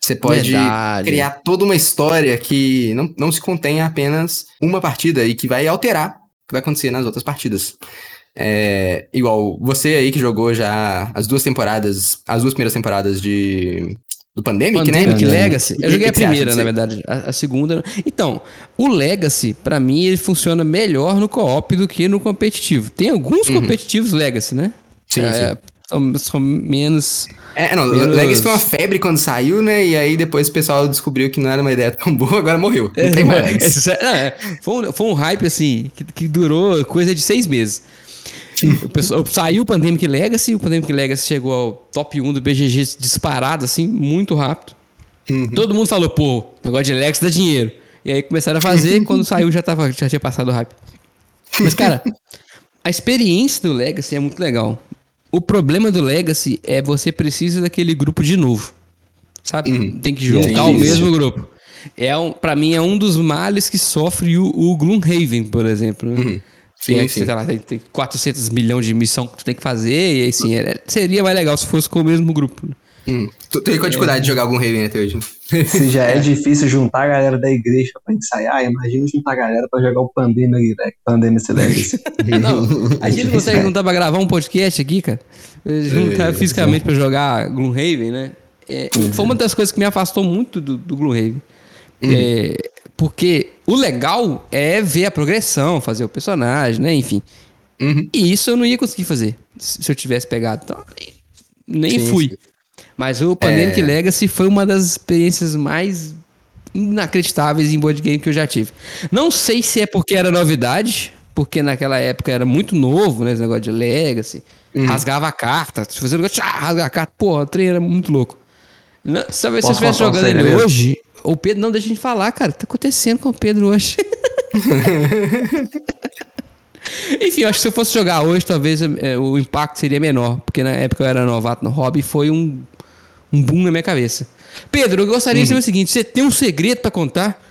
Speaker 2: Você pode
Speaker 1: Verdade.
Speaker 2: criar toda uma história que não, não se contém apenas uma partida e que vai alterar o que vai acontecer nas outras partidas. É, igual você aí que jogou já as duas temporadas, as duas primeiras temporadas de do Pandemic,
Speaker 1: Pandemic
Speaker 2: né?
Speaker 1: Legacy. Eu joguei a
Speaker 2: acha
Speaker 1: primeira, na verdade. A, a segunda. Então, o Legacy, pra mim, ele funciona melhor no co-op do que no competitivo. Tem alguns competitivos Legacy, né?
Speaker 2: Uhum. Sim,
Speaker 1: É, São, são menos.
Speaker 2: É, não,
Speaker 1: Menos-
Speaker 2: Legacy foi uma febre quando saiu, né? E aí depois o pessoal descobriu que não era uma ideia tão boa, agora morreu. Não tem mais Legacy.
Speaker 1: É, é, foi, um, foi um hype, assim, que, que durou coisa de seis meses. O pessoal, saiu o Pandemic Legacy, o Pandemic Legacy chegou ao top 1 do BGG disparado, assim, muito rápido.
Speaker 2: Uhum.
Speaker 1: Todo mundo falou, pô, negócio de Legacy dá dinheiro. E aí começaram a fazer, quando saiu já, tava, já tinha passado o hype. Mas, cara, a experiência do Legacy é muito legal. O problema do Legacy é você precisa daquele grupo de novo. Sabe? Tem que
Speaker 3: E é
Speaker 1: juntar o mesmo grupo. É um, pra mim, é um dos males que sofre o, o Gloomhaven, por exemplo. né?
Speaker 2: Sim,
Speaker 1: é,
Speaker 2: sim.
Speaker 1: sei lá, tem, tem 400 milhões de missão que tu tem que fazer, e aí, assim, é- seria mais legal se fosse com o mesmo grupo. né?
Speaker 2: Hum. Tu tem com dificuldade de jogar algum Raven até hoje. né?
Speaker 3: Se já é difícil juntar a galera da igreja pra ensaiar, imagina juntar a galera pra jogar o Pandemic Legacy. Pandemic Legacy.
Speaker 1: Não, a gente não consegue juntar pra gravar um podcast aqui, cara. Juntar fisicamente pra jogar Gloomhaven, né? É, Foi uma das coisas que me afastou muito do, do Gloomhaven. É, porque o legal é ver a progressão, fazer o personagem, né? Enfim.
Speaker 2: Uhum.
Speaker 1: E isso eu não ia conseguir fazer se eu tivesse pegado. Então, nem fui.
Speaker 2: sim.
Speaker 1: Mas o Pandemic
Speaker 2: É.
Speaker 1: Legacy foi uma das experiências mais inacreditáveis em board game que eu já tive. Não sei se é porque era novidade, porque naquela época era muito novo, né? Esse negócio de Legacy.
Speaker 2: Uhum.
Speaker 1: Rasgava a carta. Se fazia um negócio, tchá, rasga a carta. Porra, o trem era muito louco. Não, se eu estivesse jogando ele hoje, o Pedro não deixa a gente falar, cara. O que tá acontecendo com o Pedro hoje? Enfim, eu acho que se eu fosse jogar hoje, talvez é, o impacto seria menor, porque na época eu era novato no hobby e foi um, um boom na minha cabeça. Pedro, eu gostaria de saber o seguinte: você tem um segredo pra contar?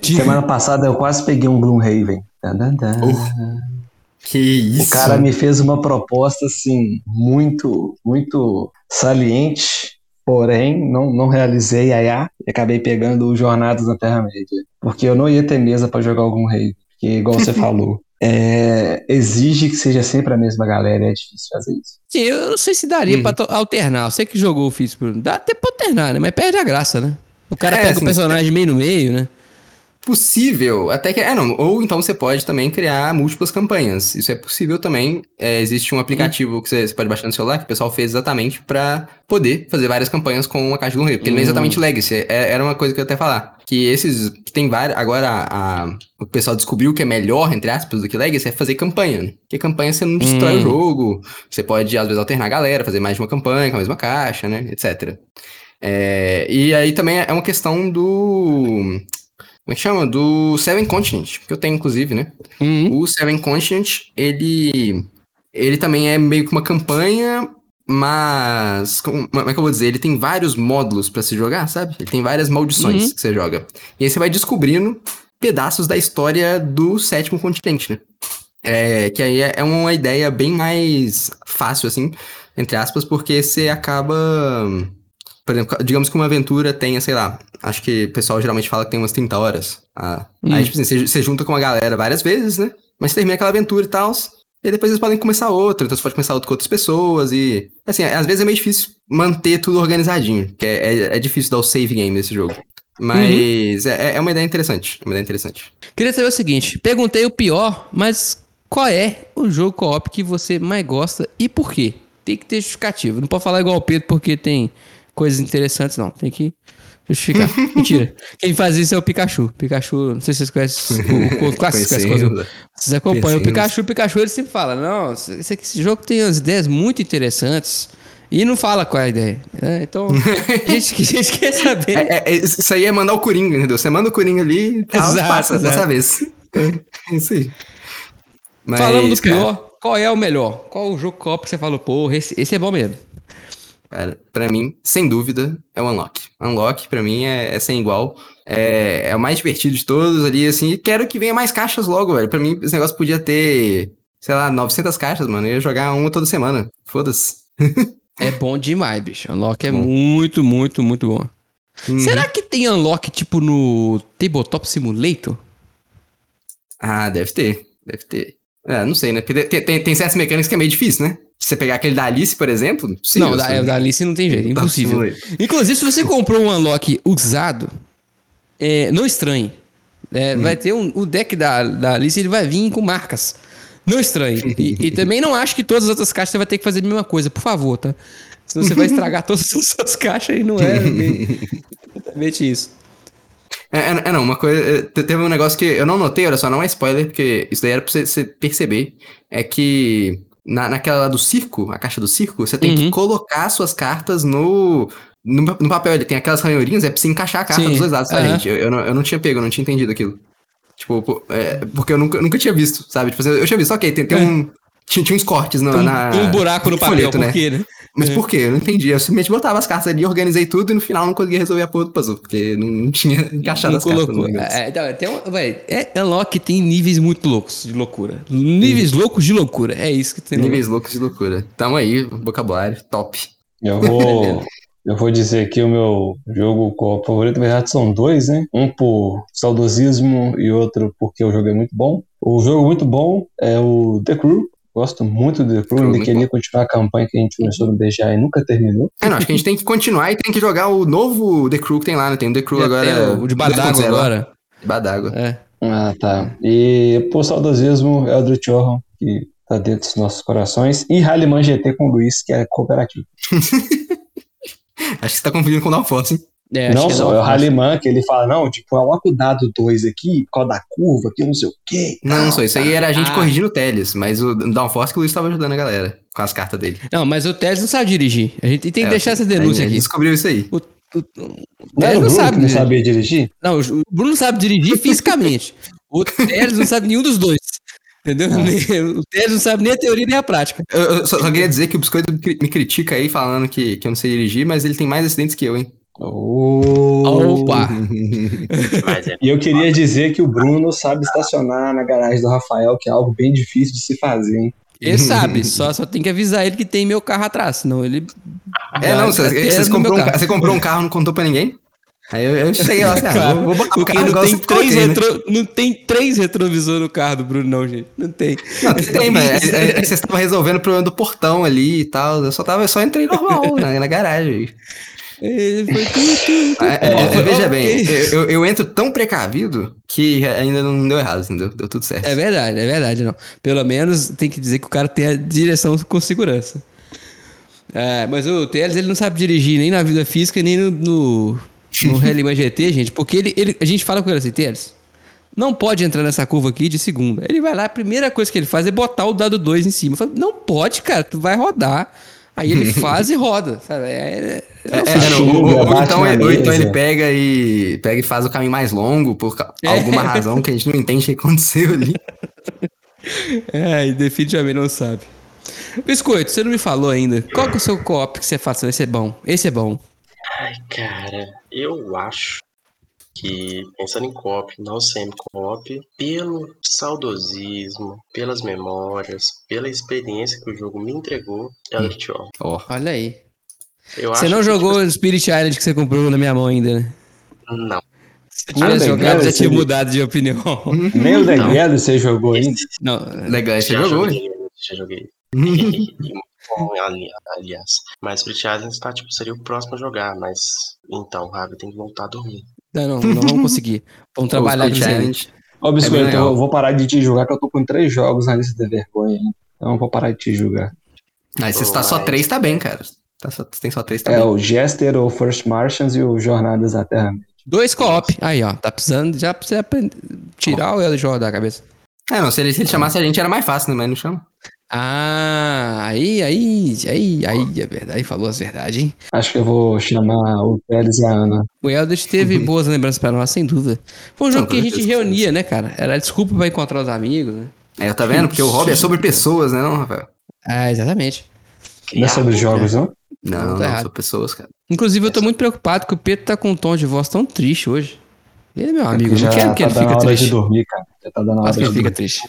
Speaker 1: De-
Speaker 3: Semana passada eu quase peguei um Gloomhaven. Tan.
Speaker 2: Que isso.
Speaker 3: O cara me fez uma proposta assim, muito, muito saliente, porém não, não realizei a IA e acabei pegando o Jornadas na Terra-média. Porque eu não ia ter mesa pra jogar algum rei. Porque, igual você falou, é, exige que seja sempre a mesma galera e é difícil fazer isso.
Speaker 1: Sim, eu não sei se daria
Speaker 2: Uhum.
Speaker 1: pra alternar. Você que jogou o físico, dá até pra alternar, né? Mas perde a graça, né? O cara
Speaker 2: É,
Speaker 1: pega
Speaker 2: assim,
Speaker 1: o personagem meio no meio, né?
Speaker 2: Possível, até que é não, ou então você pode também criar múltiplas campanhas. Isso é possível também. É, existe um aplicativo que você, você pode baixar no celular que o pessoal fez exatamente pra poder fazer várias campanhas com uma caixa de Gloomhaven, porque ele não é exatamente Legacy. É- era uma coisa que eu ia até falar, que esses que tem vários, agora a- a- o pessoal descobriu que é melhor entre aspas do que Legacy é fazer campanha. né? Porque campanha você não destrói
Speaker 1: Hum.
Speaker 2: o jogo, você pode às vezes alternar a galera, fazer mais de uma campanha com a mesma caixa, né, etc. É, e aí também é uma questão do como é que chama? Do Seven Continent, que eu tenho, inclusive, né?
Speaker 1: Uhum.
Speaker 2: O Seven Continent, ele. Ele também é meio que uma campanha, mas. Como, como é que eu vou dizer? Ele tem vários módulos pra se jogar, sabe? Ele tem várias maldições
Speaker 1: Uhum.
Speaker 2: que você joga. E aí você vai descobrindo pedaços da história do sétimo continente, né? É, que aí é é uma ideia bem mais fácil, assim, entre aspas, porque você acaba. Por exemplo, digamos que uma aventura tenha, sei lá, acho que o pessoal geralmente fala que tem umas 30 horas. Ah,
Speaker 1: Hum.
Speaker 2: Aí, tipo assim, você, você junta com uma galera várias vezes, né? Mas você termina aquela aventura e tal. E depois eles podem começar outra, então você pode começar outra com outras pessoas e... Assim, às vezes é meio difícil manter tudo organizadinho, que é, é, é difícil dar o save game nesse jogo. Mas é, é uma ideia interessante, uma ideia interessante.
Speaker 1: Queria saber o seguinte: perguntei o pior, mas qual é o jogo co-op que você mais gosta e por quê? Tem que ter justificativa. Não pode falar igual o Pedro porque tem coisas interessantes, não. Tem que justificar. Mentira. Quem faz isso é o Pikachu. Pikachu, não sei se vocês conhecem o, o, o clássico. Vocês acompanham o
Speaker 2: Conhecemos.
Speaker 1: Pikachu. O Pikachu ele sempre fala: Não, esse, aqui- esse jogo tem umas ideias muito interessantes. E não fala qual é a ideia. né? Então, a gente, a gente quer saber.
Speaker 2: É, é- isso aí é mandar o Coringa, entendeu? Você manda o Coringa ali e passa
Speaker 1: exato.
Speaker 2: dessa vez. É isso aí. Mas,
Speaker 1: Falando do
Speaker 2: cara,
Speaker 1: pior, qual é o melhor? Qual o jogo co-op que você falou, porra, esse, esse é bom mesmo?
Speaker 2: Cara, pra mim, sem dúvida, é o Unlock. Unlock, pra mim, é, é sem igual. É, é o mais divertido de todos ali, assim. E quero que venha mais caixas logo, velho. Pra mim, esse negócio podia ter, sei lá, 900 caixas, mano. Eu ia jogar uma toda semana. Foda-se.
Speaker 1: É bom demais, bicho. Unlock é
Speaker 2: Bom.
Speaker 1: muito, muito, muito bom.
Speaker 2: Uhum.
Speaker 1: Será que tem unlock tipo no Tabletop Simulator?
Speaker 2: Ah, deve ter. Deve ter. É, não sei, né? Porque tem, tem, tem certas mecânicas que é meio difícil, né? Você pegar aquele da Alice, por exemplo, sim.
Speaker 1: não, da, é, da Alice não tem jeito, impossível. Inclusive, se você comprou um unlock usado, é, não estranhe. É, Vai ter um, o deck da, da Alice, ele vai vir com marcas. Não estranhe. E, e também não acho que todas as outras caixas você vai ter que fazer a mesma coisa, por favor, tá? Senão você vai estragar todas as suas caixas e não é exatamente isso.
Speaker 2: É, é, é, não, uma coisa. é, te- Teve um negócio que eu não notei, olha só, não é spoiler, porque isso daí era pra você, você perceber. É que na, naquela lá do circo, a caixa do circo, você tem
Speaker 1: Uhum.
Speaker 2: que colocar suas cartas no. No, no papel, ele tem aquelas ranhurinhas, é pra você encaixar a carta
Speaker 1: Sim,
Speaker 2: dos dois lados, tá,
Speaker 1: aham.
Speaker 2: gente? Eu, eu, não, eu não tinha pego, eu não tinha entendido aquilo. Tipo, é, porque eu nunca, nunca tinha visto, sabe? Tipo, eu tinha visto, ok, tem, tem
Speaker 1: É.
Speaker 2: um. Tinha, tinha uns cortes
Speaker 1: Tem um,
Speaker 2: na.
Speaker 1: um buraco no papel,
Speaker 2: folheto,
Speaker 1: quê, né?
Speaker 2: Mas
Speaker 1: É.
Speaker 2: por quê? Eu não entendi. Eu simplesmente botava as cartas ali, organizei tudo e no final não conseguia resolver a porra do puzzle, porque não, tinha encaixado
Speaker 1: Não
Speaker 2: as cartas.
Speaker 1: colocou.
Speaker 2: no negócio.
Speaker 1: É, então, tem um, véi, é, Unlock tem níveis muito loucos de loucura. Níveis loucos de loucura. É isso que tem.
Speaker 2: Níveis loucos de loucura. Tamo aí, vocabulário, top.
Speaker 3: Eu vou, eu vou dizer que o meu jogo favorito, na verdade, são dois, né? Um por saudosismo e outro porque o jogo é muito bom. O jogo muito bom é o The Crew. Gosto muito do The Crew, ainda queria continuar a campanha que a gente começou no BGA e nunca terminou.
Speaker 2: É, não, acho que a gente tem que continuar e tem que jogar o novo The Crew que tem lá, né? Tem o The Crew
Speaker 1: Já
Speaker 2: agora.
Speaker 1: o de
Speaker 2: 2.0
Speaker 1: Badágua agora.
Speaker 2: Badágua.
Speaker 1: É.
Speaker 3: Ah, tá. E por saudosismo, Eldritch Horror, que tá dentro dos nossos corações. E Rallyman GT com o Luiz, que é cooperativo.
Speaker 2: Acho que você tá confundindo com o Downforce, hein?
Speaker 1: É, acho
Speaker 3: não
Speaker 1: que
Speaker 3: só, é o Rallyman, que ele fala, não, tipo, coloca o dado 2 aqui, por causa da curva, que não sei o quê.
Speaker 2: Não, não sou. Isso aí era a gente
Speaker 1: Ah.
Speaker 2: corrigindo o Teles, mas o Downforce que o Luiz tava ajudando a galera com as cartas dele.
Speaker 1: Não, mas o Teles não sabe dirigir. A gente tem que
Speaker 2: É,
Speaker 1: deixar essa
Speaker 2: a
Speaker 1: denúncia
Speaker 2: gente
Speaker 1: aqui.
Speaker 2: descobriu isso aí.
Speaker 1: O, o, o
Speaker 3: Não
Speaker 1: Teles não
Speaker 3: Bruno
Speaker 1: sabe.
Speaker 3: não sabia dirigir?
Speaker 1: Não, o Bruno não sabe dirigir fisicamente. O Teles não sabe nenhum dos dois. Entendeu? Nem- O Teles não sabe nem a teoria nem a prática.
Speaker 2: Eu, eu só, só queria dizer que o Biscoito me critica aí falando que, que eu não sei dirigir, mas ele tem mais acidentes que eu, hein?
Speaker 1: Opa!
Speaker 4: Mas é.
Speaker 3: E eu queria dizer que o Bruno sabe estacionar na garagem do Rafael, que é algo bem difícil de se fazer, hein?
Speaker 1: Ele sabe, só, só tem que avisar ele que tem meu carro atrás, senão ele.
Speaker 2: É, não, você, comprou um, você comprou um carro e não contou pra ninguém? Aí eu, eu cheguei lá assim, ah, vou, vou botar o carro
Speaker 1: não tem, três
Speaker 2: coloquei, né?
Speaker 1: retro... não tem três retrovisores no carro do Bruno, não, gente. Não tem.
Speaker 2: Não, tem, mas é, é, é que vocês estavam resolvendo o problema do portão ali e tal. Eu só tava, eu só entrei normal na, na garagem. É, é,
Speaker 1: Ó,
Speaker 2: veja
Speaker 1: ó,
Speaker 2: bem, eu, eu- entro tão precavido que ainda não deu errado, entendeu? Deu tudo certo.
Speaker 1: É verdade, é verdade, não. Pelo menos tem que dizer que o cara tem a direção com segurança. É, mas o Teles, ele não sabe dirigir nem na vida física, nem no, no, no Rallyman GT, gente, porque ele, ele, a gente fala com ele assim, Teles, não pode entrar nessa curva aqui de segunda. Ele vai lá, a primeira coisa que ele faz é botar o dado 2 em cima. Falo, não pode, cara, tu vai rodar. Aí ele faz e roda, sabe? É,
Speaker 2: É, é, não, ou, ou- ou
Speaker 3: bate
Speaker 2: então,
Speaker 3: na
Speaker 2: ou então ele pega e pega e faz o caminho mais longo por
Speaker 1: É.
Speaker 2: alguma razão que a gente não entende o que aconteceu ali.
Speaker 1: É, e definitivamente não sabe. Biscoito, você não me falou ainda. Qual que é o seu co-op que você faz? Esse é bom. Esse é bom.
Speaker 4: Ai, cara, eu acho que, pensando em co-op, não semi-co-op, pelo saudosismo, pelas memórias, pela experiência que o jogo me entregou, é Eldritch Horror.
Speaker 2: Ó,
Speaker 1: Olha aí.
Speaker 4: Eu
Speaker 1: Você
Speaker 4: acho
Speaker 1: não
Speaker 4: que,
Speaker 1: jogou o Spirit Island que você comprou na minha mão ainda, né?
Speaker 4: tipo, Não.
Speaker 1: Se tivesse
Speaker 3: Olha,
Speaker 1: jogado, já tinha
Speaker 3: você-
Speaker 1: mudado de opinião.
Speaker 3: Nem o Degredo você jogou ainda.
Speaker 1: Não,
Speaker 2: legal, você
Speaker 4: já
Speaker 2: jogou,
Speaker 4: joguei, já joguei. Aliás. Mas Spirit Island tá, tipo, seria o próximo a jogar, mas então o Ravi tem que voltar a dormir.
Speaker 1: Não, não, não vamos conseguir. Vamos trabalhar
Speaker 2: challenge.
Speaker 3: Ô, Biscoito,
Speaker 2: É
Speaker 3: eu vou parar de te julgar, que eu tô com três jogos na lista de vergonha. Então eu vou parar de te julgar.
Speaker 2: Mas se está só três, tá bem, cara. Tá só, tem só três, tá
Speaker 3: É
Speaker 2: bem.
Speaker 3: o Jester, o First Martians e o Jornadas à Terra.
Speaker 1: Dois co-op. Aí, ó. Tá precisando, já precisa aprender, tirar o LJ da cabeça.
Speaker 2: É, não, se ele, se ele chamasse a gente era mais fácil, né? Mas não chama.
Speaker 1: Ah, aí, aí, aí, aí, é verdade. Aí falou as verdades, hein?
Speaker 3: Acho que eu vou chamar o Pérez e a Ana.
Speaker 1: O Eldritch teve boas lembranças pra nós, sem dúvida. Foi um jogo
Speaker 2: Não,
Speaker 1: que a gente reunia, né, cara? Era desculpa pra encontrar os amigos, né?
Speaker 2: É, tá vendo? Porque o hobby é sobre pessoas, né, não, Rafael?
Speaker 1: Ah, exatamente.
Speaker 3: Não é sobre jogos, não?
Speaker 2: Não,
Speaker 1: Não,
Speaker 2: não,
Speaker 1: tá errado.
Speaker 2: são pessoas, cara.
Speaker 1: Inclusive, eu tô muito preocupado que o Pedro tá com um tom de voz tão triste hoje. Ele é meu amigo,
Speaker 3: já
Speaker 1: não quero que
Speaker 3: tá
Speaker 1: ele
Speaker 3: dando
Speaker 1: fique
Speaker 3: hora
Speaker 1: triste.
Speaker 3: de dormir, cara. Já tá dando hora
Speaker 1: que ele fica
Speaker 3: dormir.
Speaker 1: triste.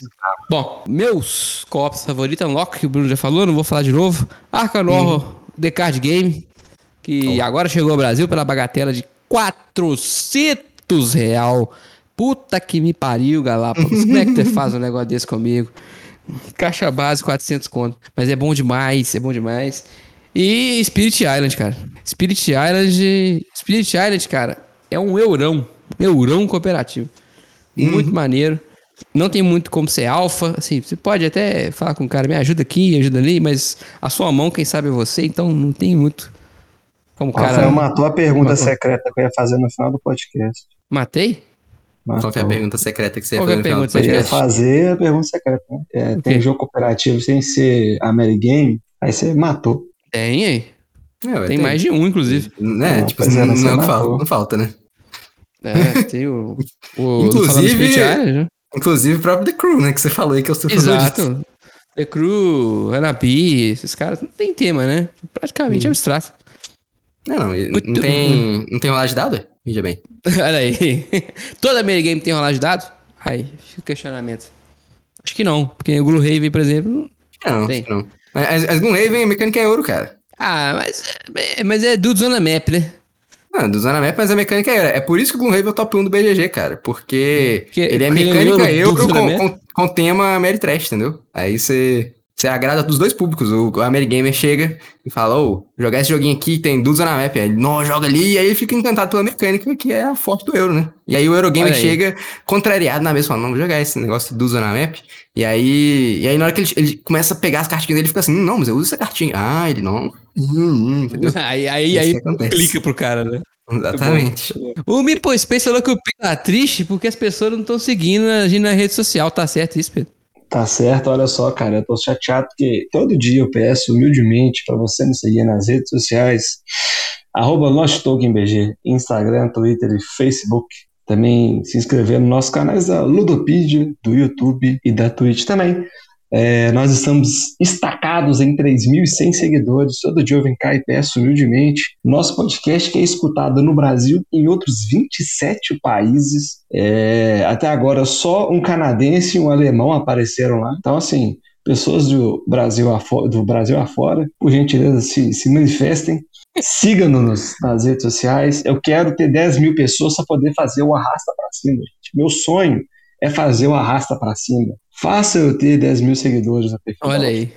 Speaker 1: Bom, meus co-ops favoritos, Unlock, que o Bruno já falou, não vou falar de novo. Arcan Horror, The Card Game, que agora chegou ao Brasil pela bagatela de 400 real. Puta que me pariu, Galápagos. Como é que você faz um negócio desse comigo? Caixa base, 400 conto. Mas é bom demais, é bom demais. E Spirit Island, cara. Spirit Island. Spirit Island, cara, é um eurão. Eurão cooperativo. Muito maneiro. Não tem muito como ser alfa. Assim, você pode até falar com o cara, me ajuda aqui, ajuda ali, mas a sua mão, quem sabe é você, então não tem muito. Como o cara.
Speaker 3: Rafael matou a pergunta
Speaker 1: Matou.
Speaker 3: secreta que eu ia fazer no final do podcast.
Speaker 1: Matei?
Speaker 2: Qual que é a
Speaker 3: Matou.
Speaker 2: pergunta secreta que você ia
Speaker 1: Qual que é
Speaker 2: fazer
Speaker 1: a
Speaker 2: no final do
Speaker 1: pergunta
Speaker 3: Eu ia
Speaker 2: podcast?
Speaker 3: fazer a pergunta secreta. Né? É, tem jogo cooperativo sem ser Amerigame, aí você matou.
Speaker 1: Tem, aí.
Speaker 2: É, ué,
Speaker 1: Tem mais de um, inclusive.
Speaker 2: Né?
Speaker 3: Não,
Speaker 2: tipo,
Speaker 3: é,
Speaker 2: não,
Speaker 3: você
Speaker 2: não,
Speaker 3: matou.
Speaker 2: falta, não falta, né?
Speaker 1: É, tem o. o
Speaker 2: Inclusive-
Speaker 1: Island, né?
Speaker 2: Inclusive o próprio The Crew, né? Que você falou aí que é o seu favorito.
Speaker 1: Exato. The Crew, Hanabi, esses caras não tem tema, né? Praticamente abstrato.
Speaker 2: Não, não, não tem, não tem rolagem de dado? Veja bem.
Speaker 1: Olha aí. Toda Game tem rolagem de dados? Aí, fica o questionamento. Acho que não, porque o Gloomhaven, por exemplo. não-
Speaker 2: Não,
Speaker 1: Tem.
Speaker 2: não. Mas as Gloomhaven, a mecânica é ouro, cara.
Speaker 1: Ah, mas, é- mas é do Zona Map, né?
Speaker 2: Não, do Zona Map, mas a mecânica é ouro. É por isso que o Gloomhaven é o top 1 do BGG, cara. Porque
Speaker 1: Porque-
Speaker 2: ele é
Speaker 1: ele é
Speaker 2: mecânica
Speaker 1: euro
Speaker 2: com, com, com tema Meritrash, entendeu? Aí você, você agrada dos dois públicos. O, Amerigamer chega e fala, ô, jogar esse joguinho aqui tem do Zona Map. Aí ele, não, joga ali. E aí fica encantado pela mecânica, que é a forte do euro, né? E aí o Eurogamer
Speaker 1: aí.
Speaker 2: chega contrariado na mesa, fala, não, vou jogar esse negócio do Zona Map. E aí, e aí na hora que ele, ele começa a pegar as cartinhas dele, ele fica assim, não, mas eu uso essa cartinha. Ah, ele não. Hum, hum, entendeu?
Speaker 1: Aí, aí, aí clica pro cara, né?
Speaker 2: Exatamente.
Speaker 1: O Meeple Space falou que o Pedro tá triste porque as pessoas não estão seguindo a gente na rede social. Tá certo isso, Pedro?
Speaker 3: Tá certo, olha só, cara, eu tô chateado porque todo dia eu peço humildemente pra você me seguir nas redes sociais, arroba LostTokenBG, Instagram, Twitter e Facebook. Também se inscrever nos nossos canais da Ludopedia, do YouTube e da Twitch também. É, nós estamos estacados em 3.100 seguidores. Todo dia eu venho cá e peço humildemente. Nosso podcast que é escutado no Brasil e em outros 27 países. É, até agora, só um canadense e um alemão apareceram lá. Então, assim, pessoas do Brasil, afo- do Brasil afora, por gentileza, se, se manifestem. Siga-nos nas redes sociais. Eu quero ter 10 mil pessoas para poder fazer o arrasta para cima. Gente. Meu sonho é fazer o arrasta para cima. Faça eu ter 10 mil seguidores no perfil.
Speaker 1: Olha aí.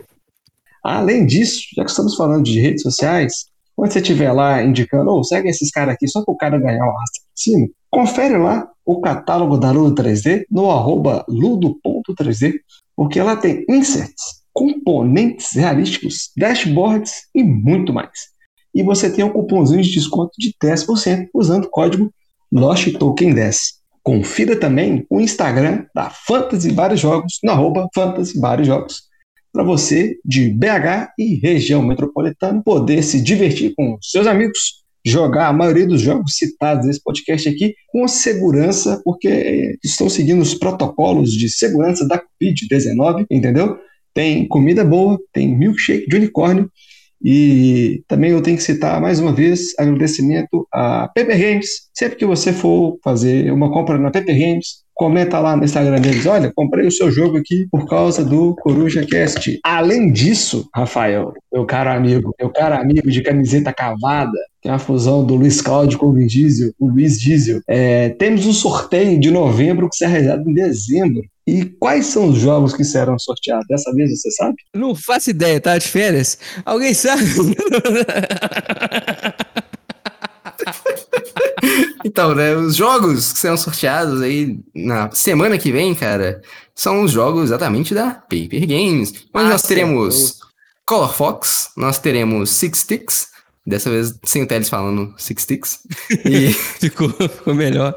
Speaker 3: Além disso, já que estamos falando de redes sociais, quando você estiver lá indicando, ou segue esses caras aqui só para o cara ganhar o arrasta para cima, confere lá o catálogo da Ludo 3D no arroba ludo.3D, porque lá tem inserts, componentes realísticos, dashboards e muito mais. E você tem um cupomzinho de desconto de 10% usando o código LOSTTOKEN10. Confira também o Instagram da Fantasy Vários Jogos, no arroba Fantasy Vários Jogos, para você de BH e região metropolitana poder se divertir com seus amigos, jogar a maioria dos jogos citados nesse podcast aqui com segurança, porque estão seguindo os protocolos de segurança da Covid-19, entendeu? Tem comida boa, tem milkshake de unicórnio e também eu tenho que citar mais uma vez agradecimento a Paper Games. Sempre que você for fazer uma compra na Paper Games, comenta lá no Instagram deles: olha, comprei o seu jogo aqui por causa do Coruja Cast. Além disso, Rafael, meu caro amigo, meu caro amigo de camiseta cavada, que é a fusão do Luiz Cláudio com o Luiz Diesel, o Luiz Diesel, é, temos um sorteio de novembro que será realizado em dezembro. E quais são os jogos que serão sorteados? Dessa vez você sabe?
Speaker 1: Não faço ideia, tá de férias? Alguém sabe?
Speaker 2: Então, né, os jogos que serão sorteados aí na semana que vem, cara, são os jogos exatamente da Paper Games. Onde
Speaker 1: Ah,
Speaker 2: nós teremos Color Fox, nós teremos Six Sticks, dessa vez sem o Teles falando Six Sticks, e,
Speaker 1: ficou, ficou melhor.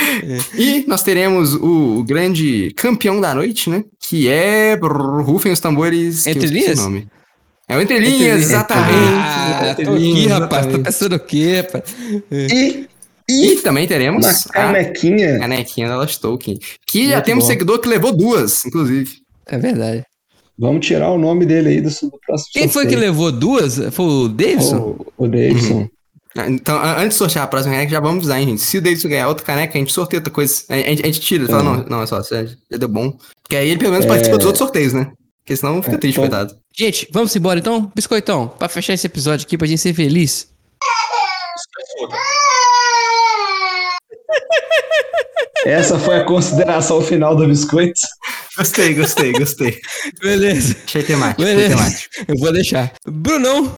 Speaker 2: e nós teremos o, o grande campeão da noite, né, que é, rufem os tambores,
Speaker 1: Entre linhas?
Speaker 2: nome. É o Entre Linhas, exatamente.
Speaker 1: Ah, tô aqui, rapaz. Tá pensando o quê, rapaz?
Speaker 3: E,
Speaker 2: E também teremos
Speaker 3: na
Speaker 2: a
Speaker 3: canequinha.
Speaker 2: canequinha da Lost Token, que já
Speaker 3: Muito
Speaker 2: temos
Speaker 3: bom.
Speaker 2: seguidor que levou duas, inclusive.
Speaker 1: É verdade.
Speaker 3: Vamos tirar o nome dele aí do, do próximo
Speaker 1: Quem foi que
Speaker 3: sorteio.
Speaker 1: levou duas? Foi o Davidson?
Speaker 3: O, o Davidson.
Speaker 2: Ah, Então, antes de sortear a próxima caneca, já vamos avisar, hein, gente. Se o Davidson ganhar outra caneca, a gente sorteia outra coisa. A, gente, a gente tira, fala, não, não, é só, já já deu bom. Porque aí ele pelo menos participa dos outros sorteios, né? Porque senão fica
Speaker 3: É,
Speaker 2: triste,
Speaker 3: então-
Speaker 2: coitado.
Speaker 1: Gente, vamos embora então? Biscoitão, pra fechar esse episódio aqui, pra gente ser feliz.
Speaker 3: Essa foi a consideração final do Biscoito.
Speaker 2: Gostei, gostei, gostei.
Speaker 1: Beleza.
Speaker 2: Achei temático, achei
Speaker 1: Beleza.
Speaker 2: temático.
Speaker 1: Eu vou deixar. Brunão,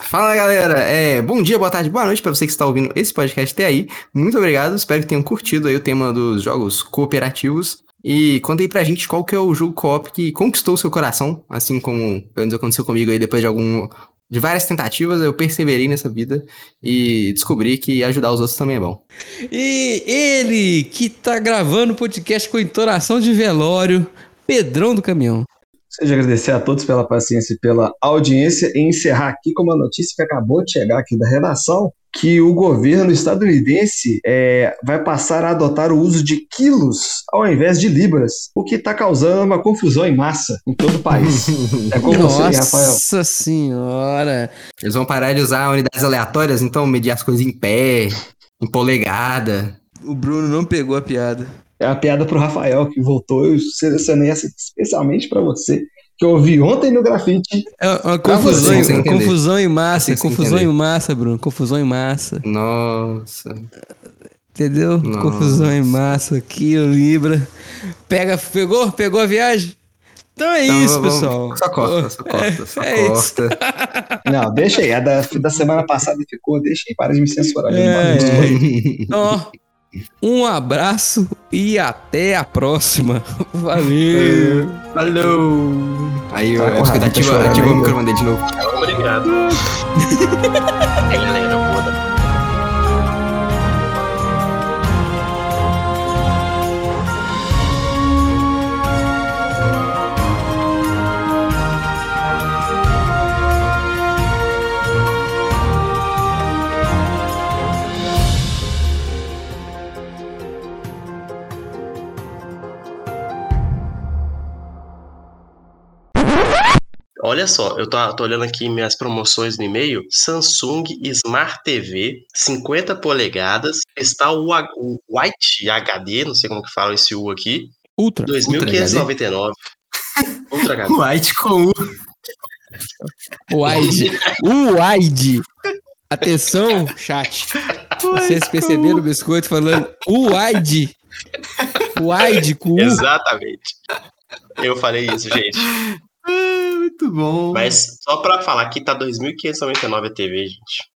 Speaker 2: Fala galera, é, bom dia, boa tarde, boa noite pra você que está ouvindo esse podcast até aí. Muito obrigado, espero que tenham curtido aí o tema dos jogos cooperativos. E conta aí pra gente qual que é o jogo co-op que conquistou o seu coração, assim como pelo menos aconteceu comigo aí depois de algum de várias tentativas, eu perseverei nessa vida e descobri que ajudar os outros também é bom.
Speaker 1: E ele que tá gravando podcast com entonação de velório, Pedrão do Caminhão.
Speaker 3: Seja agradecer a todos pela paciência e pela audiência e encerrar aqui com uma notícia que acabou de chegar aqui da redação, que o governo estadunidense é, vai passar a adotar o uso de quilos ao invés de libras, o que está causando uma confusão em massa em todo o país. É com você, aí, Rafael.
Speaker 1: Nossa senhora.
Speaker 2: Eles vão parar de usar unidades aleatórias, então medir as coisas em pé, em polegada.
Speaker 1: O Bruno não pegou a piada.
Speaker 3: É uma piada pro Rafael que voltou. Eu selecionei essa especialmente para você, que eu ouvi ontem no grafite.
Speaker 1: É uma confusão,
Speaker 3: você,
Speaker 2: entender.
Speaker 1: confusão em massa, confusão
Speaker 2: entender.
Speaker 1: em massa, Bruno, confusão em massa,
Speaker 2: Nossa.
Speaker 1: entendeu?
Speaker 2: Nossa.
Speaker 1: Confusão em massa aqui, o Libra. Pega, pegou? Pegou a viagem? Então é
Speaker 2: Então,
Speaker 1: isso,
Speaker 2: vamos-
Speaker 1: pessoal.
Speaker 2: Só corta, só corta, só
Speaker 1: é isso.
Speaker 2: corta.
Speaker 3: Não, deixa aí. A da, da semana passada ficou, deixa aí. Para de me censurar.
Speaker 1: É. Então, ó, um abraço e até a próxima. Valeu.
Speaker 2: Falou! Aí,
Speaker 3: Tá
Speaker 2: eu
Speaker 3: tá
Speaker 2: ativa, ativa o microfone dele de novo.
Speaker 4: Obrigado. Olha só, eu tô, tô olhando aqui minhas promoções no e-mail. Samsung Smart TV, 50 polegadas, está o, White HD, não sei como que fala esse U aqui,
Speaker 1: Ultra.
Speaker 4: 2.599. Ultra HD.
Speaker 2: White com U.
Speaker 1: Wide. O wide. Atenção, chat. Vocês perceberam o biscoito falando o wide. Wide com U.
Speaker 4: Exatamente. Eu falei isso, gente.
Speaker 2: Ah, muito bom.
Speaker 4: Mas só pra falar que tá 2.599 a TV, gente.